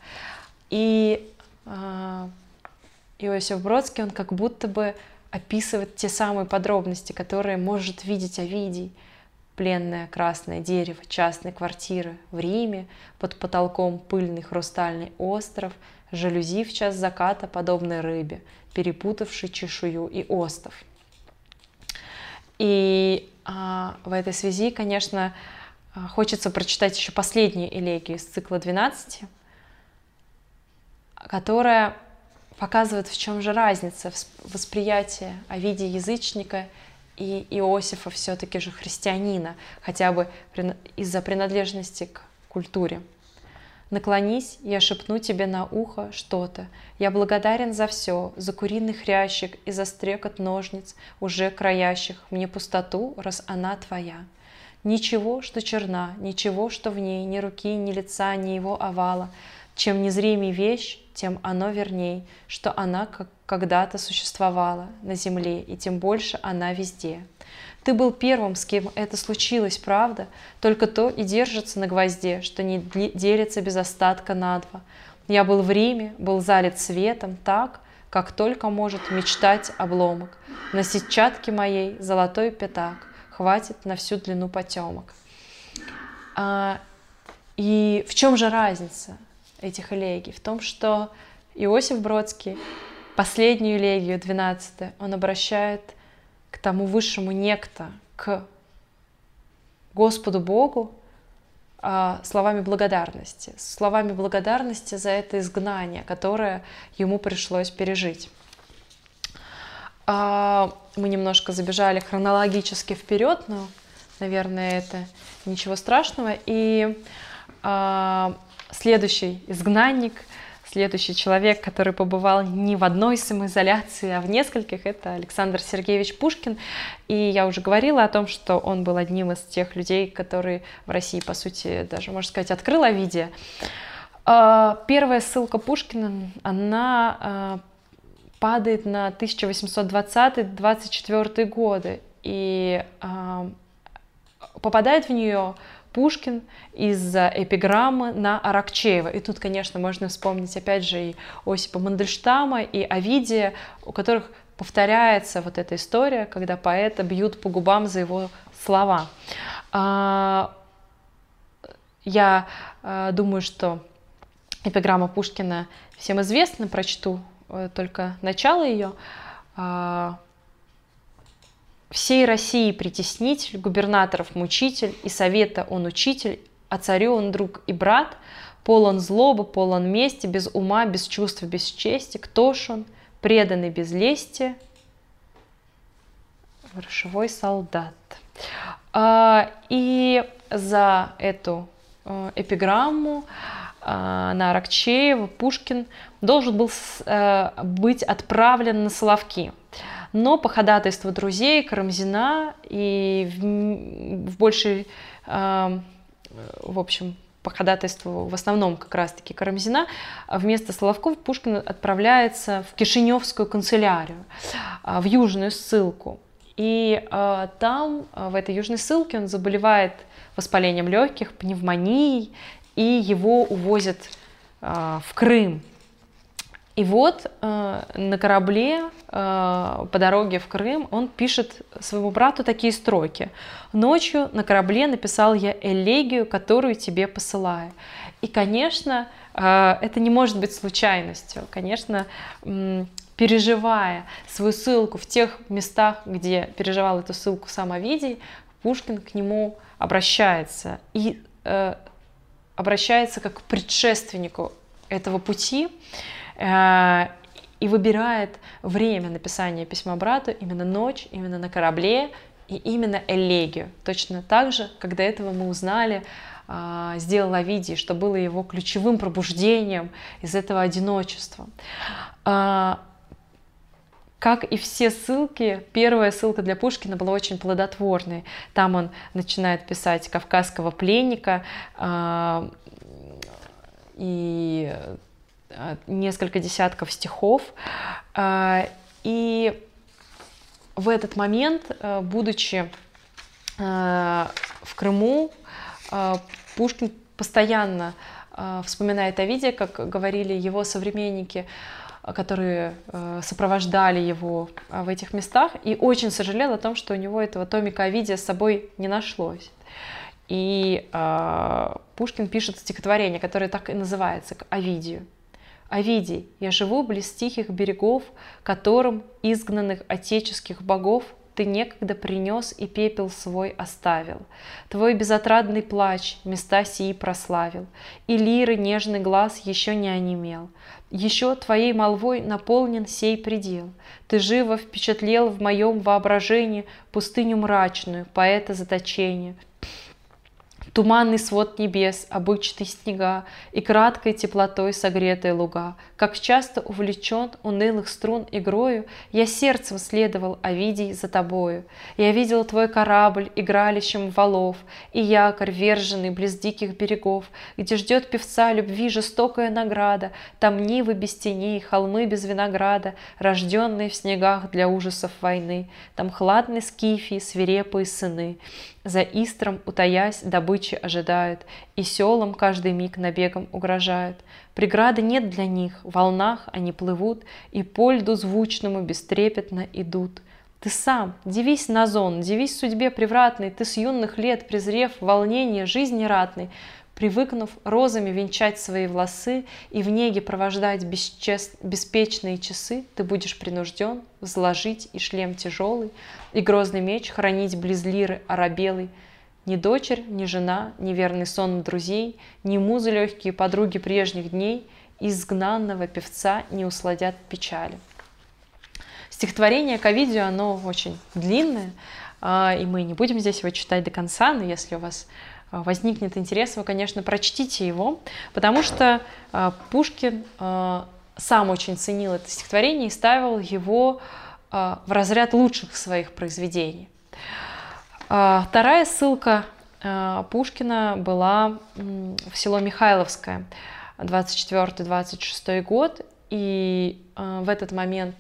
И э, Иосиф Бродский, он как будто бы описывает те самые подробности, которые может видеть Овидий. Пленное красное дерево частной квартиры в Риме, под потолком пыльный хрустальный остров, жалюзи в час заката, подобной рыбе, перепутавший чешую и остов. И а, в этой связи, конечно, хочется прочитать еще последнюю элегию из цикла 12, которая показывает, в чем же разница восприятия о виде язычника и Иосифа все-таки же христианина, хотя бы из-за принадлежности к культуре. Наклонись, я шепну тебе на ухо что-то. Я благодарен за все, за куриный хрящик и за стрекот ножниц, уже краящих мне пустоту, раз она твоя. Ничего, что черна, ничего, что в ней, ни руки, ни лица, ни его овала. Чем незримей вещь, тем оно верней, что она как когда-то существовала на земле, и тем больше она везде. Ты был первым, с кем это случилось, правда? Только то и держится на гвозде, что не делится без остатка на два. Я был в Риме, был залит светом так, как только может мечтать обломок. На сетчатке моей золотой пятак хватит на всю длину потемок. А, и в чем же разница? этих элегий, в том, что Иосиф Бродский последнюю элегию, 12 он обращает к тому высшему некто, к Господу Богу, а, словами благодарности, словами благодарности за это изгнание, которое ему пришлось пережить. А, мы немножко забежали хронологически вперед, но, наверное, это ничего страшного. И а, следующий изгнанник, следующий человек, который побывал не в одной самоизоляции, а в нескольких, это Александр Сергеевич Пушкин. И я уже говорила о том, что он был одним из тех людей, которые в России, по сути, даже, можно сказать, открыл Овидия. А, первая ссылка Пушкина, она а, падает на 1820-24 годы. И а, попадает в нее Пушкин из-за эпиграммы на Аракчеева. И тут, конечно, можно вспомнить опять же и Осипа Мандельштама, и Овидия, у которых повторяется вот эта история, когда поэта бьют по губам за его слова. А, я а, думаю, что эпиграмма Пушкина всем известна, прочту э, только начало ее. Всей России притеснитель, губернаторов мучитель, и совета он учитель, а царю он друг и брат, полон злобы, полон мести, без ума, без чувств, без чести. Кто ж он? Преданный без лести, маршевой солдат. А, и за эту э, эпиграмму а, на Аракчеева Пушкин должен был э, быть отправлен на Соловки но по ходатайству друзей Карамзина и в, в большей, э, в общем, по ходатайству в основном как раз-таки Карамзина, вместо Соловков Пушкин отправляется в Кишиневскую канцелярию, в южную ссылку. И э, там, в этой южной ссылке, он заболевает воспалением легких, пневмонией, и его увозят в Крым. И вот на корабле по дороге в Крым он пишет своему брату такие строки. «Ночью на корабле написал я элегию, которую тебе посылаю». И, конечно, это не может быть случайностью. Конечно, переживая свою ссылку в тех местах, где переживал эту ссылку сам Овидий, Пушкин к нему обращается и э, обращается как к предшественнику этого пути э, и выбирает время написания письма брату именно ночь, именно на корабле и именно элегию. Точно так же, до этого мы узнали, э, сделал Овидий, что было его ключевым пробуждением из этого одиночества. Э, как и все ссылки, первая ссылка для Пушкина была очень плодотворной. Там он начинает писать «Кавказского пленника», э, и несколько десятков стихов. Э, и в этот момент, э, будучи э, в Крыму, э, Пушкин постоянно э, вспоминает о виде, как говорили его современники, которые э, сопровождали его э, в этих местах, и очень сожалел о том, что у него этого томика Овидия с собой не нашлось. И э, Пушкин пишет стихотворение, которое так и называется, Овидию. «Овидий, я живу близ тихих берегов, которым изгнанных отеческих богов ты некогда принес и пепел свой оставил. Твой безотрадный плач места сии прославил, и лиры нежный глаз еще не онемел. Еще твоей молвой наполнен сей предел. Ты живо впечатлел в моем воображении пустыню мрачную, поэта заточения — Туманный свод небес, обычные снега И краткой теплотой согретые луга. Как часто увлечен унылых струн игрою, Я сердцем следовал, Овидий, за тобою. Я видел твой корабль, игралищем валов, И якорь, верженный близ диких берегов, Где ждет певца любви жестокая награда, Там нивы без теней, холмы без винограда, Рожденные в снегах для ужасов войны, Там хладные скифии, свирепые сыны. За истром, утаясь, добычи ожидают, И селам каждый миг набегом угрожают. Преграды нет для них, в волнах они плывут, И по льду звучному бестрепетно идут. Ты сам, дивись на зон, дивись судьбе превратной, Ты с юных лет, презрев волнение жизни ратной, привыкнув розами венчать свои волосы и в неге провождать бесчест... беспечные часы, ты будешь принужден взложить и шлем тяжелый, и грозный меч хранить близ лиры оробелый. Ни дочерь, ни жена, ни верный сон друзей, ни музы легкие подруги прежних дней изгнанного певца не усладят печали. Стихотворение к видео, оно очень длинное, а, и мы не будем здесь его читать до конца, но если у вас возникнет интерес, вы, конечно, прочтите его, потому что а, Пушкин а, сам очень ценил это стихотворение и ставил его в разряд лучших своих произведений. Вторая ссылка Пушкина была в село Михайловское, 24-26 год, и в этот момент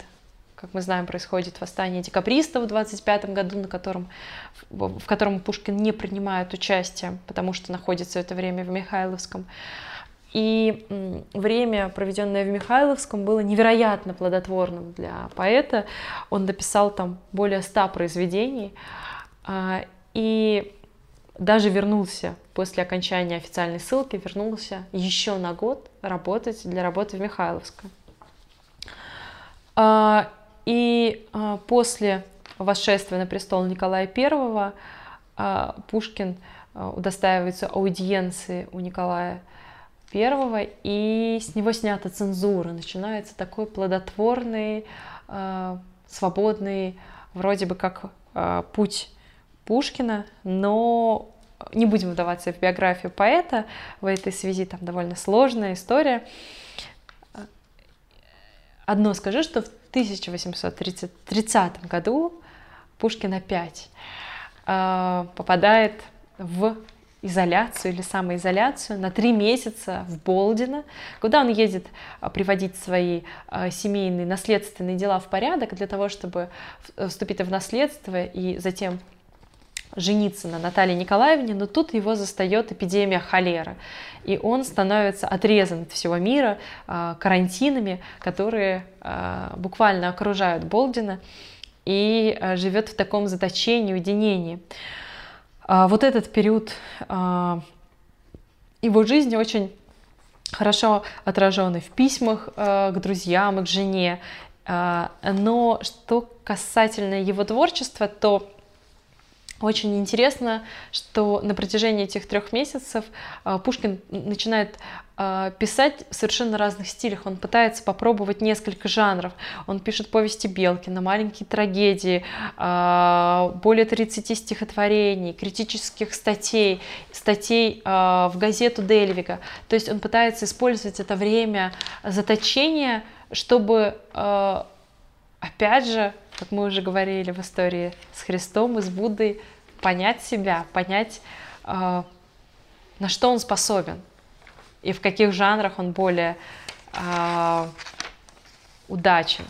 как мы знаем, происходит восстание декабристов в 25 году, на котором, в котором Пушкин не принимает участие, потому что находится в это время в Михайловском. И время, проведенное в Михайловском, было невероятно плодотворным для поэта. Он написал там более ста произведений. А, и даже вернулся после окончания официальной ссылки, вернулся еще на год работать для работы в Михайловском. И а, после восшествия на престол Николая I а, Пушкин а, удостаивается аудиенции у Николая I, и с него снята цензура. Начинается такой плодотворный, свободный, вроде бы как путь Пушкина, но не будем вдаваться в биографию поэта, в этой связи там довольно сложная история. Одно скажу, что в 1830 году Пушкин опять э, попадает в изоляцию или самоизоляцию на три месяца в Болдино, куда он едет а, приводить свои а, семейные наследственные дела в порядок для того, чтобы вступить в наследство и затем жениться на Наталье Николаевне, но тут его застает эпидемия холеры, и он становится отрезан от всего мира э, карантинами, которые э, буквально окружают Болдина, и э, живет в таком заточении, уединении. Вот этот период его жизни очень хорошо отражены в письмах к друзьям и к жене. Но что касательно его творчества, то очень интересно, что на протяжении этих трех месяцев а, Пушкин начинает а, писать в совершенно разных стилях. Он пытается попробовать несколько жанров. Он пишет повести Белкина, маленькие трагедии, а, более 30 стихотворений, критических статей, статей в газету Дельвига. То есть он пытается использовать это время заточения, чтобы, опять же, как мы уже говорили в истории с Христом и с Буддой, понять себя, понять, э, на что он способен и в каких жанрах он более э, удачен.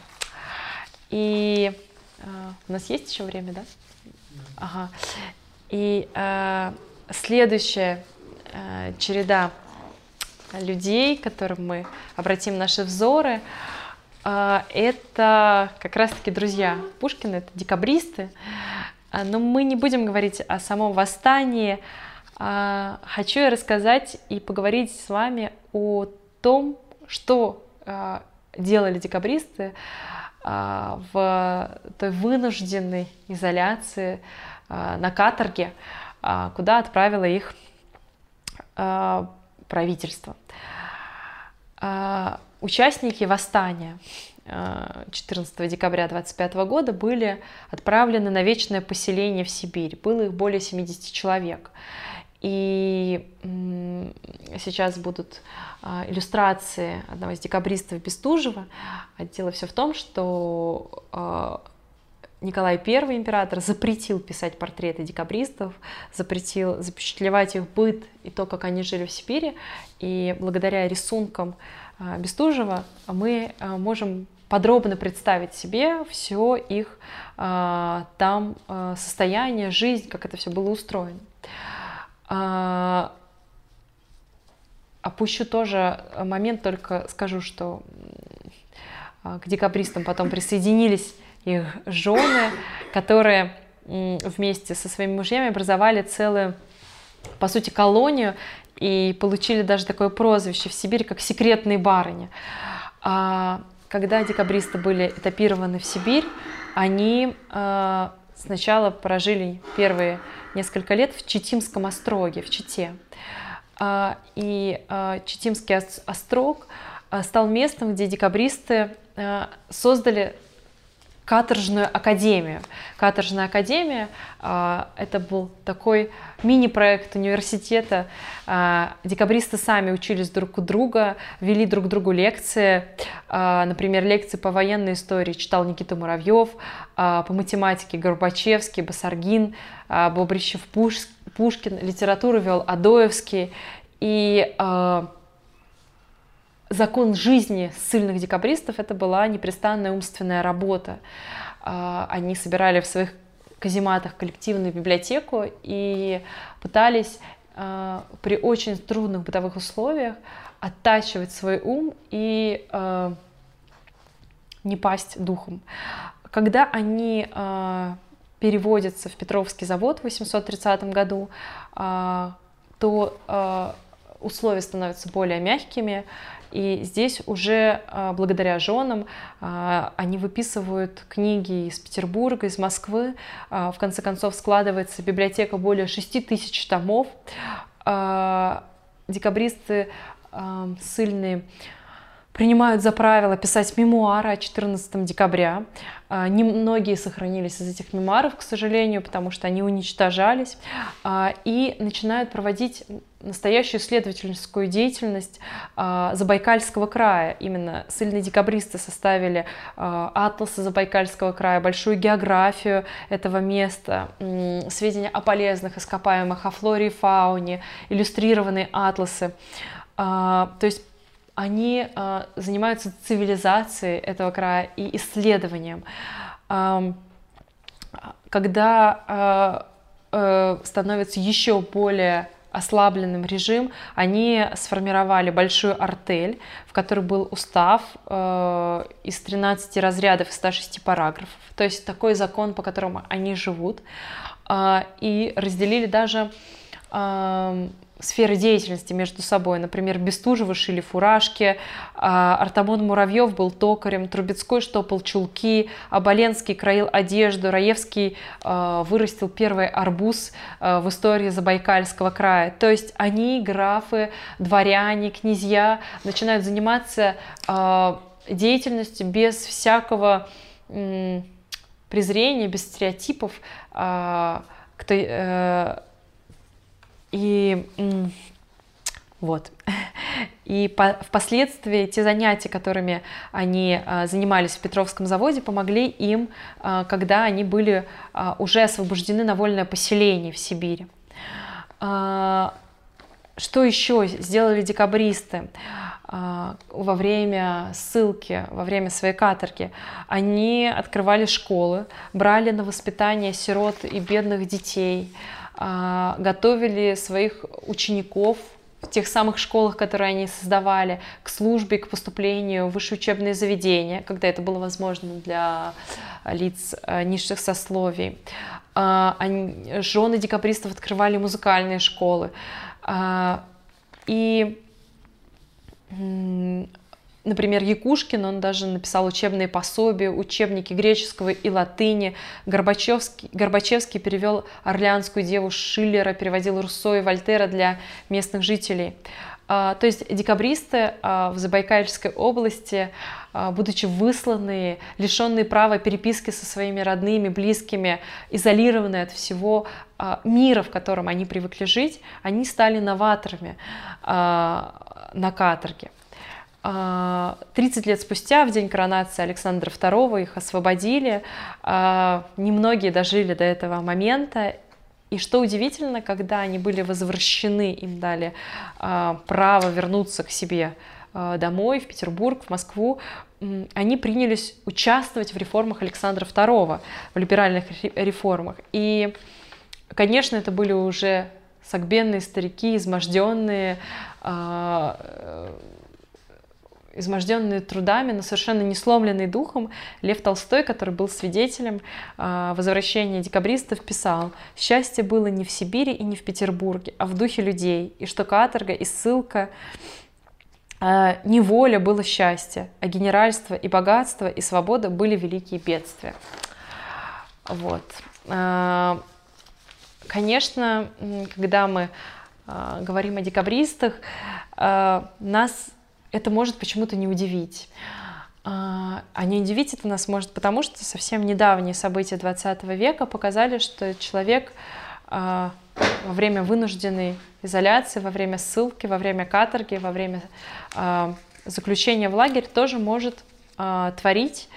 И э, у нас есть еще время, да? Ага. И э, следующая э, череда людей, к которым мы обратим наши взоры, э, это как раз-таки друзья Пушкина, это декабристы. А, но мы не будем говорить о самом восстании. А, хочу я рассказать и поговорить с вами о том, что а, делали декабристы в той вынужденной изоляции на каторге, куда отправило их правительство. Участники восстания 14 декабря 25 года были отправлены на вечное поселение в Сибирь. Было их более 70 человек. И сейчас будут а, иллюстрации одного из декабристов Бестужева. А дело все в том, что а, Николай I, император, запретил писать портреты декабристов, запретил запечатлевать их быт и то, как они жили в Сибири. И благодаря рисункам Бестужева мы можем подробно представить себе все их а, там а, состояние, жизнь, как это все было устроено. А, опущу тоже момент, только скажу, что а, к декабристам потом присоединились их жены, которые вместе со своими мужьями образовали целую, по сути, колонию и получили даже такое прозвище в Сибири, как секретные барыни. А, когда декабристы были этапированы в Сибирь, они э, сначала прожили первые несколько лет в Читимском остроге, в Чите. Э, и Читимский острог стал местом, где декабристы создали каторжную академию. Каторжная академия э, это был такой мини-проект университета. Э, декабристы сами учились друг у друга, вели друг другу лекции. Э, например, лекции по военной истории читал Никита Муравьев, по математике Горбачевский, Басаргин, Бобрищев Пушкин, литературу вел Адоевский. И закон жизни ссыльных декабристов это была непрестанная умственная работа. А, они собирали в своих казематах коллективную библиотеку и пытались а, при очень трудных бытовых условиях оттачивать свой ум и а, не пасть духом. Когда они переводятся в Петровский завод в 830 году, то условия становятся более мягкими, и здесь уже а, благодаря женам а, они выписывают книги из Петербурга, из Москвы. А, в конце концов складывается библиотека более 6 тысяч томов. Декабристы сильные принимают за правило писать мемуары о 14 декабря. А, немногие сохранились из этих мемуаров, к сожалению, потому что они уничтожались. А, и начинают проводить настоящую исследовательскую деятельность а, Забайкальского края. Именно сильные декабристы составили атласы Забайкальского края, большую географию этого места, сведения о полезных ископаемых, о флоре и фауне, иллюстрированные атласы. То есть они э, занимаются цивилизацией этого края и исследованием. Э, когда э, э, становится еще более ослабленным режим, они сформировали большую артель, в которой был устав э, из 13 разрядов и 106 параграфов. То есть такой закон, по которому они живут. Э, и разделили даже э, сферы деятельности между собой. Например, Бестужевы шили фуражки, а, Артамон Муравьев был токарем, Трубецкой штопал чулки, Оболенский краил одежду, Раевский а, вырастил первый арбуз а, в истории Забайкальского края. То есть они, графы, дворяне, князья, начинают заниматься деятельностью без всякого презрения, без стереотипов, кто, э, и вот. И по, впоследствии те занятия, которыми они а, занимались в Петровском заводе, помогли им, а, когда они были а, уже освобождены на вольное поселение в Сибири. А, что еще сделали декабристы а, во время ссылки, во время своей каторги? Они открывали школы, брали на воспитание сирот и бедных детей, готовили своих учеников в тех самых школах, которые они создавали, к службе, к поступлению в высшее учебное заведение, когда это было возможно для лиц а, низших сословий. А, жены декабристов открывали музыкальные школы. И Например, Якушкин, он даже написал учебные пособия, учебники греческого и латыни. Горбачевский, Горбачевский перевел «Орлеанскую деву» Шиллера, переводил Руссо и Вольтера для местных жителей. А, то есть декабристы а, в Забайкальской области, а, будучи высланные, лишенные права переписки со своими родными, близкими, изолированные от всего мира, в котором они привыкли жить, они стали новаторами на каторге. 30 а, лет спустя, в день коронации Александра II, их освободили. А, немногие дожили до этого момента. И что удивительно, когда они были возвращены, им дали а, право вернуться к себе домой, в Петербург, в Москву, они принялись участвовать в реформах Александра II, в либеральных реформах. И, конечно, это были уже согбенные старики, изможденные, изможденный трудами, но совершенно не сломленный духом, Лев Толстой, который был свидетелем э, возвращения декабристов, писал «Счастье было не в Сибири и не в Петербурге, а в духе людей, и что каторга и ссылка э, не воля было счастье, а генеральство и богатство и свобода были великие бедствия». Вот. Э, конечно, когда мы говорим о декабристах, нас это может почему-то не удивить. А, а не удивить это нас может потому, что совсем недавние события 20 века показали, что человек а, во время вынужденной изоляции, во время ссылки, во время каторги, во время а, заключения в лагерь тоже может творить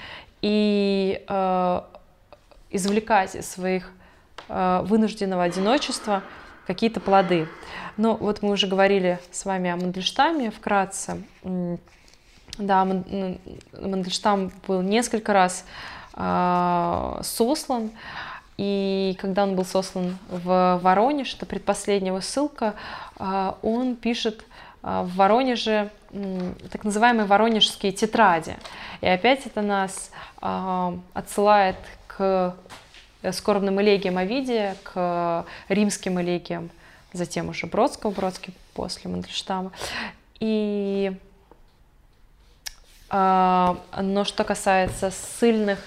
и извлекать из своих вынужденного одиночества какие-то плоды. Но вот мы уже говорили с вами о Мандельштаме вкратце. Да, Мандельштам был несколько раз э, сослан, и когда он был сослан в Воронеж, это предпоследняя ссылка, э, он пишет э, в Воронеже э, так называемые воронежские тетради. И опять это нас э, отсылает к скорбным элегиям Овидия, к римским элегиям затем уже Бродского, Бродский после Мандельштама. И э, но что касается ссыльных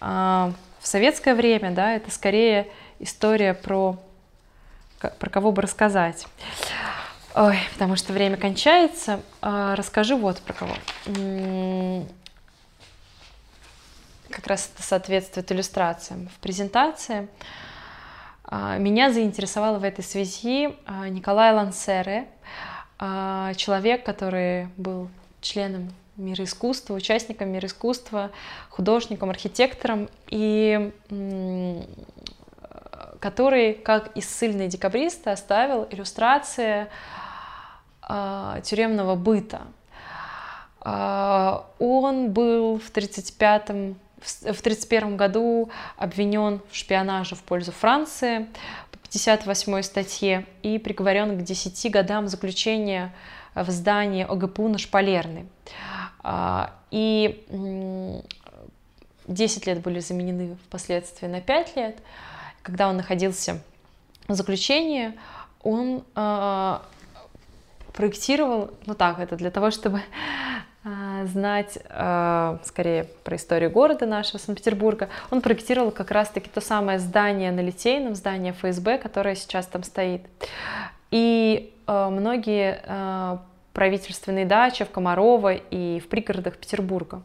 э, в советское время, да, это скорее история про, про кого бы рассказать. Ой, потому что время кончается. Э, расскажу вот про кого. Как раз это соответствует иллюстрациям. В презентации а, меня заинтересовал в этой связи а, Николай Лансере, а, человек, который был членом мира искусства, участником мира искусства, художником, архитектором, и который, как и ссыльный декабрист, оставил иллюстрации тюремного быта. Он был в 1935 в 1931 году обвинен в шпионаже в пользу Франции по 58 статье и приговорен к 10 годам заключения в здании ОГПУ на Шпалерной. А, и 10 лет были заменены впоследствии на 5 лет. Когда он находился в заключении, он а, проектировал, ну так, это для того, чтобы знать э, скорее про историю города нашего, Санкт-Петербурга. Он проектировал как раз-таки то самое здание на Литейном, здание ФСБ, которое сейчас там стоит. И э, многие правительственные дачи в Комарово и в пригородах Петербурга.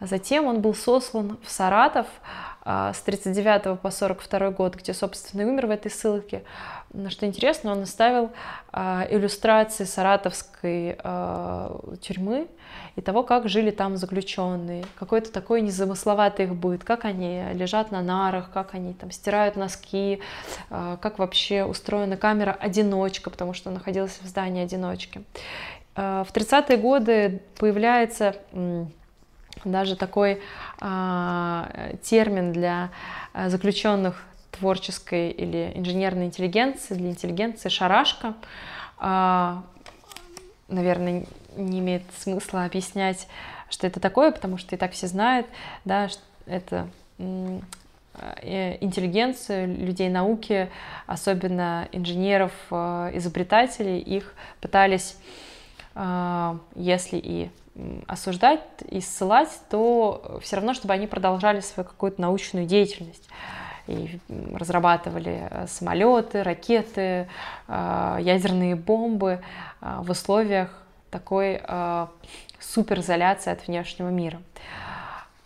Затем он был сослан в Саратов с 39 по 42 год, где, собственно, и умер в этой ссылке. Что интересно, он оставил иллюстрации саратовской тюрьмы, и того, как жили там заключенные, какой-то такой незамысловатый их быт, как они лежат на нарах, как они там стирают носки, а, как вообще устроена камера одиночка, потому что находилась в здании одиночки. А, в 30-е годы появляется даже такой а, термин для заключенных творческой или инженерной интеллигенции, для интеллигенции шарашка. Наверное, не имеет смысла объяснять, что это такое, потому что и так все знают, да, что это э, интеллигенцию, людей науки, особенно инженеров, э, изобретателей, их пытались, э, если и осуждать и ссылать, то все равно, чтобы они продолжали свою какую-то научную деятельность и разрабатывали самолеты, ракеты, ядерные бомбы в условиях такой э, суперизоляции от внешнего мира.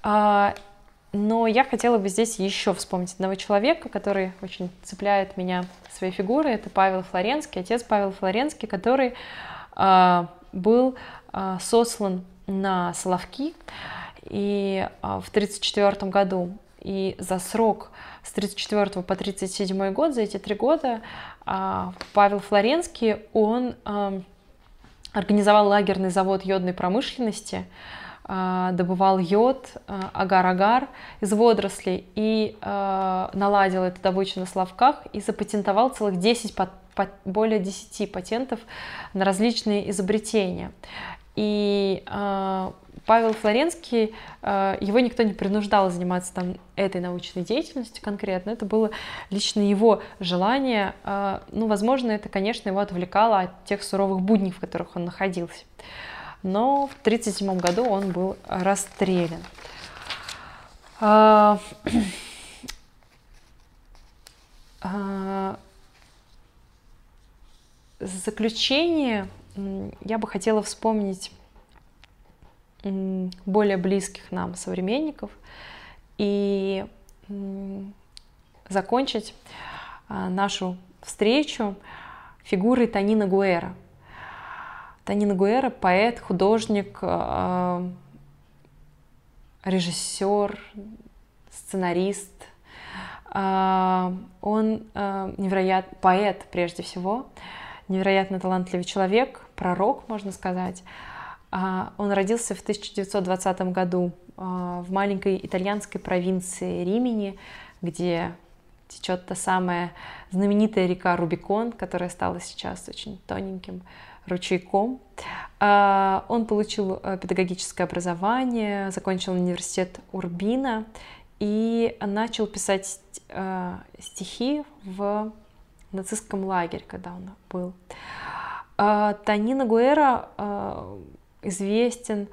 А, но я хотела бы здесь еще вспомнить одного человека, который очень цепляет меня своей фигурой. Это Павел Флоренский, отец Павел Флоренский, который э, был э, сослан на Соловки и, э, в 1934 году. И за срок с 1934 по 1937 год, за эти три года, э, Павел Флоренский, он... Э, организовал лагерный завод йодной промышленности, а, добывал йод, а, агар-агар из водорослей и а, наладил эту добычу на Славках и запатентовал целых 10, более 10 патентов на различные изобретения. И Павел Флоренский, э, его никто не принуждал заниматься там этой научной деятельностью конкретно, это было лично его желание, э, ну, возможно, это, конечно, его отвлекало от тех суровых будней, в которых он находился. Но в 1937 году он был расстрелян. В заключение я бы хотела вспомнить более близких нам современников и закончить а, нашу встречу фигурой Танина Гуэра. Танина Гуэра — поэт, художник, а, режиссер, сценарист. А, он невероятный поэт прежде всего, невероятно талантливый человек, пророк, можно сказать. А, он родился в 1920 году а, в маленькой итальянской провинции Римени, где течет та самая знаменитая река Рубикон, которая стала сейчас очень тоненьким ручейком. А, он получил э, педагогическое образование, закончил университет Урбина и начал писать э, стихи в нацистском лагере, когда он был. Танина Гуэра известен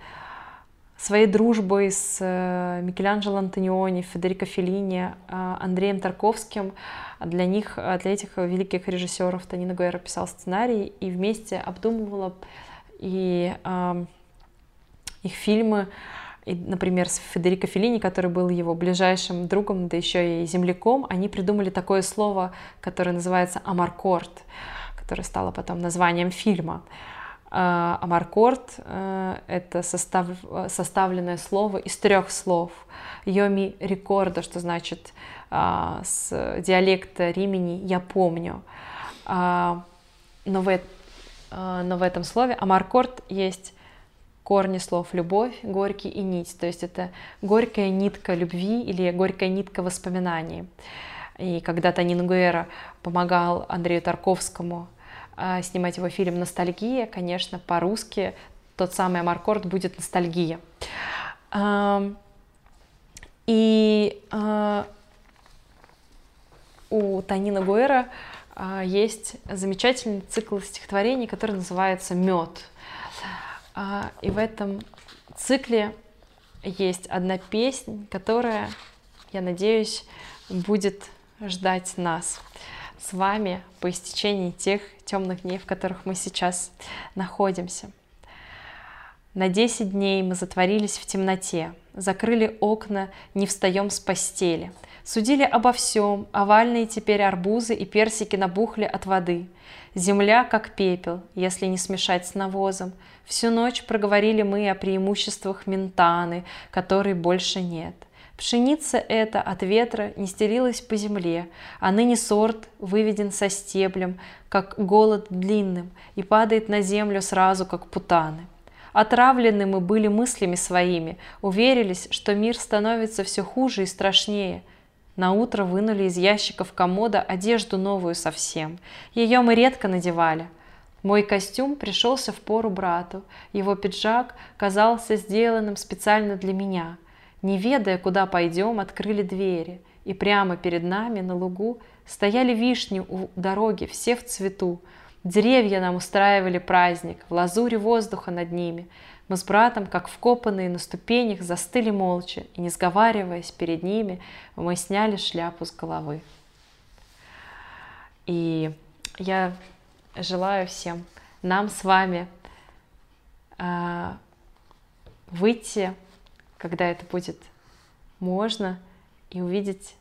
своей дружбой с э, Микеланджело Антониони, Федерико Феллини, э, Андреем Тарковским. Для них, для этих великих режиссеров Танина Гуэра писал сценарий и вместе обдумывала и их фильмы, и, например, с Федерико Феллини, который был его ближайшим другом, да еще и земляком, они придумали такое слово, которое называется «амаркорд», которое стало потом названием фильма. А, амаркорд э, — это состав, составленное слово из трех слов. Йоми рекорда, что значит а, с диалекта Римени «я помню». Но в, но в этом слове амаркорд есть корни слов «любовь», «горький» и «нить». То есть это горькая нитка любви или горькая нитка воспоминаний. И когда Танин Гуэра помогал Андрею Тарковскому снимать его фильм «Ностальгия», конечно, по-русски тот самый Амаркорд будет «Ностальгия». И а, у Танина Гуэра а, есть замечательный цикл стихотворений, который называется «Мед». И в этом цикле есть одна песня, которая, я надеюсь, будет ждать нас с вами по истечении тех темных дней, в которых мы сейчас находимся. На десять дней мы затворились в темноте, закрыли окна, не встаем с постели. Судили обо всем, овальные теперь арбузы и персики набухли от воды. Земля как пепел, если не смешать с навозом. Всю ночь проговорили мы о преимуществах ментаны, которой больше нет. Пшеница эта от ветра не стелилась по земле, а ныне сорт выведен со стеблем, как голод длинным, и падает на землю сразу, как путаны. Отравлены мы были мыслями своими, уверились, что мир становится все хуже и страшнее. На утро вынули из ящиков комода одежду новую совсем. Ее мы редко надевали. Мой костюм пришелся в пору брату. Его пиджак казался сделанным специально для меня – не ведая, куда пойдем, открыли двери, и прямо перед нами на лугу стояли вишни у дороги, все в цвету. Деревья нам устраивали праздник, в лазуре воздуха над ними. Мы с братом, как вкопанные на ступенях, застыли молча, и, не сговариваясь перед ними, мы сняли шляпу с головы. И я желаю всем нам с вами э, выйти когда это будет можно, и увидеть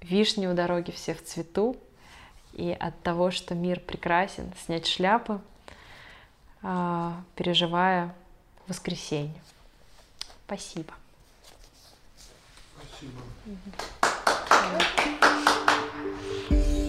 вишни у дороги все в цвету, и от того, что мир прекрасен, снять шляпы, а, переживая воскресенье. Спасибо. Спасибо.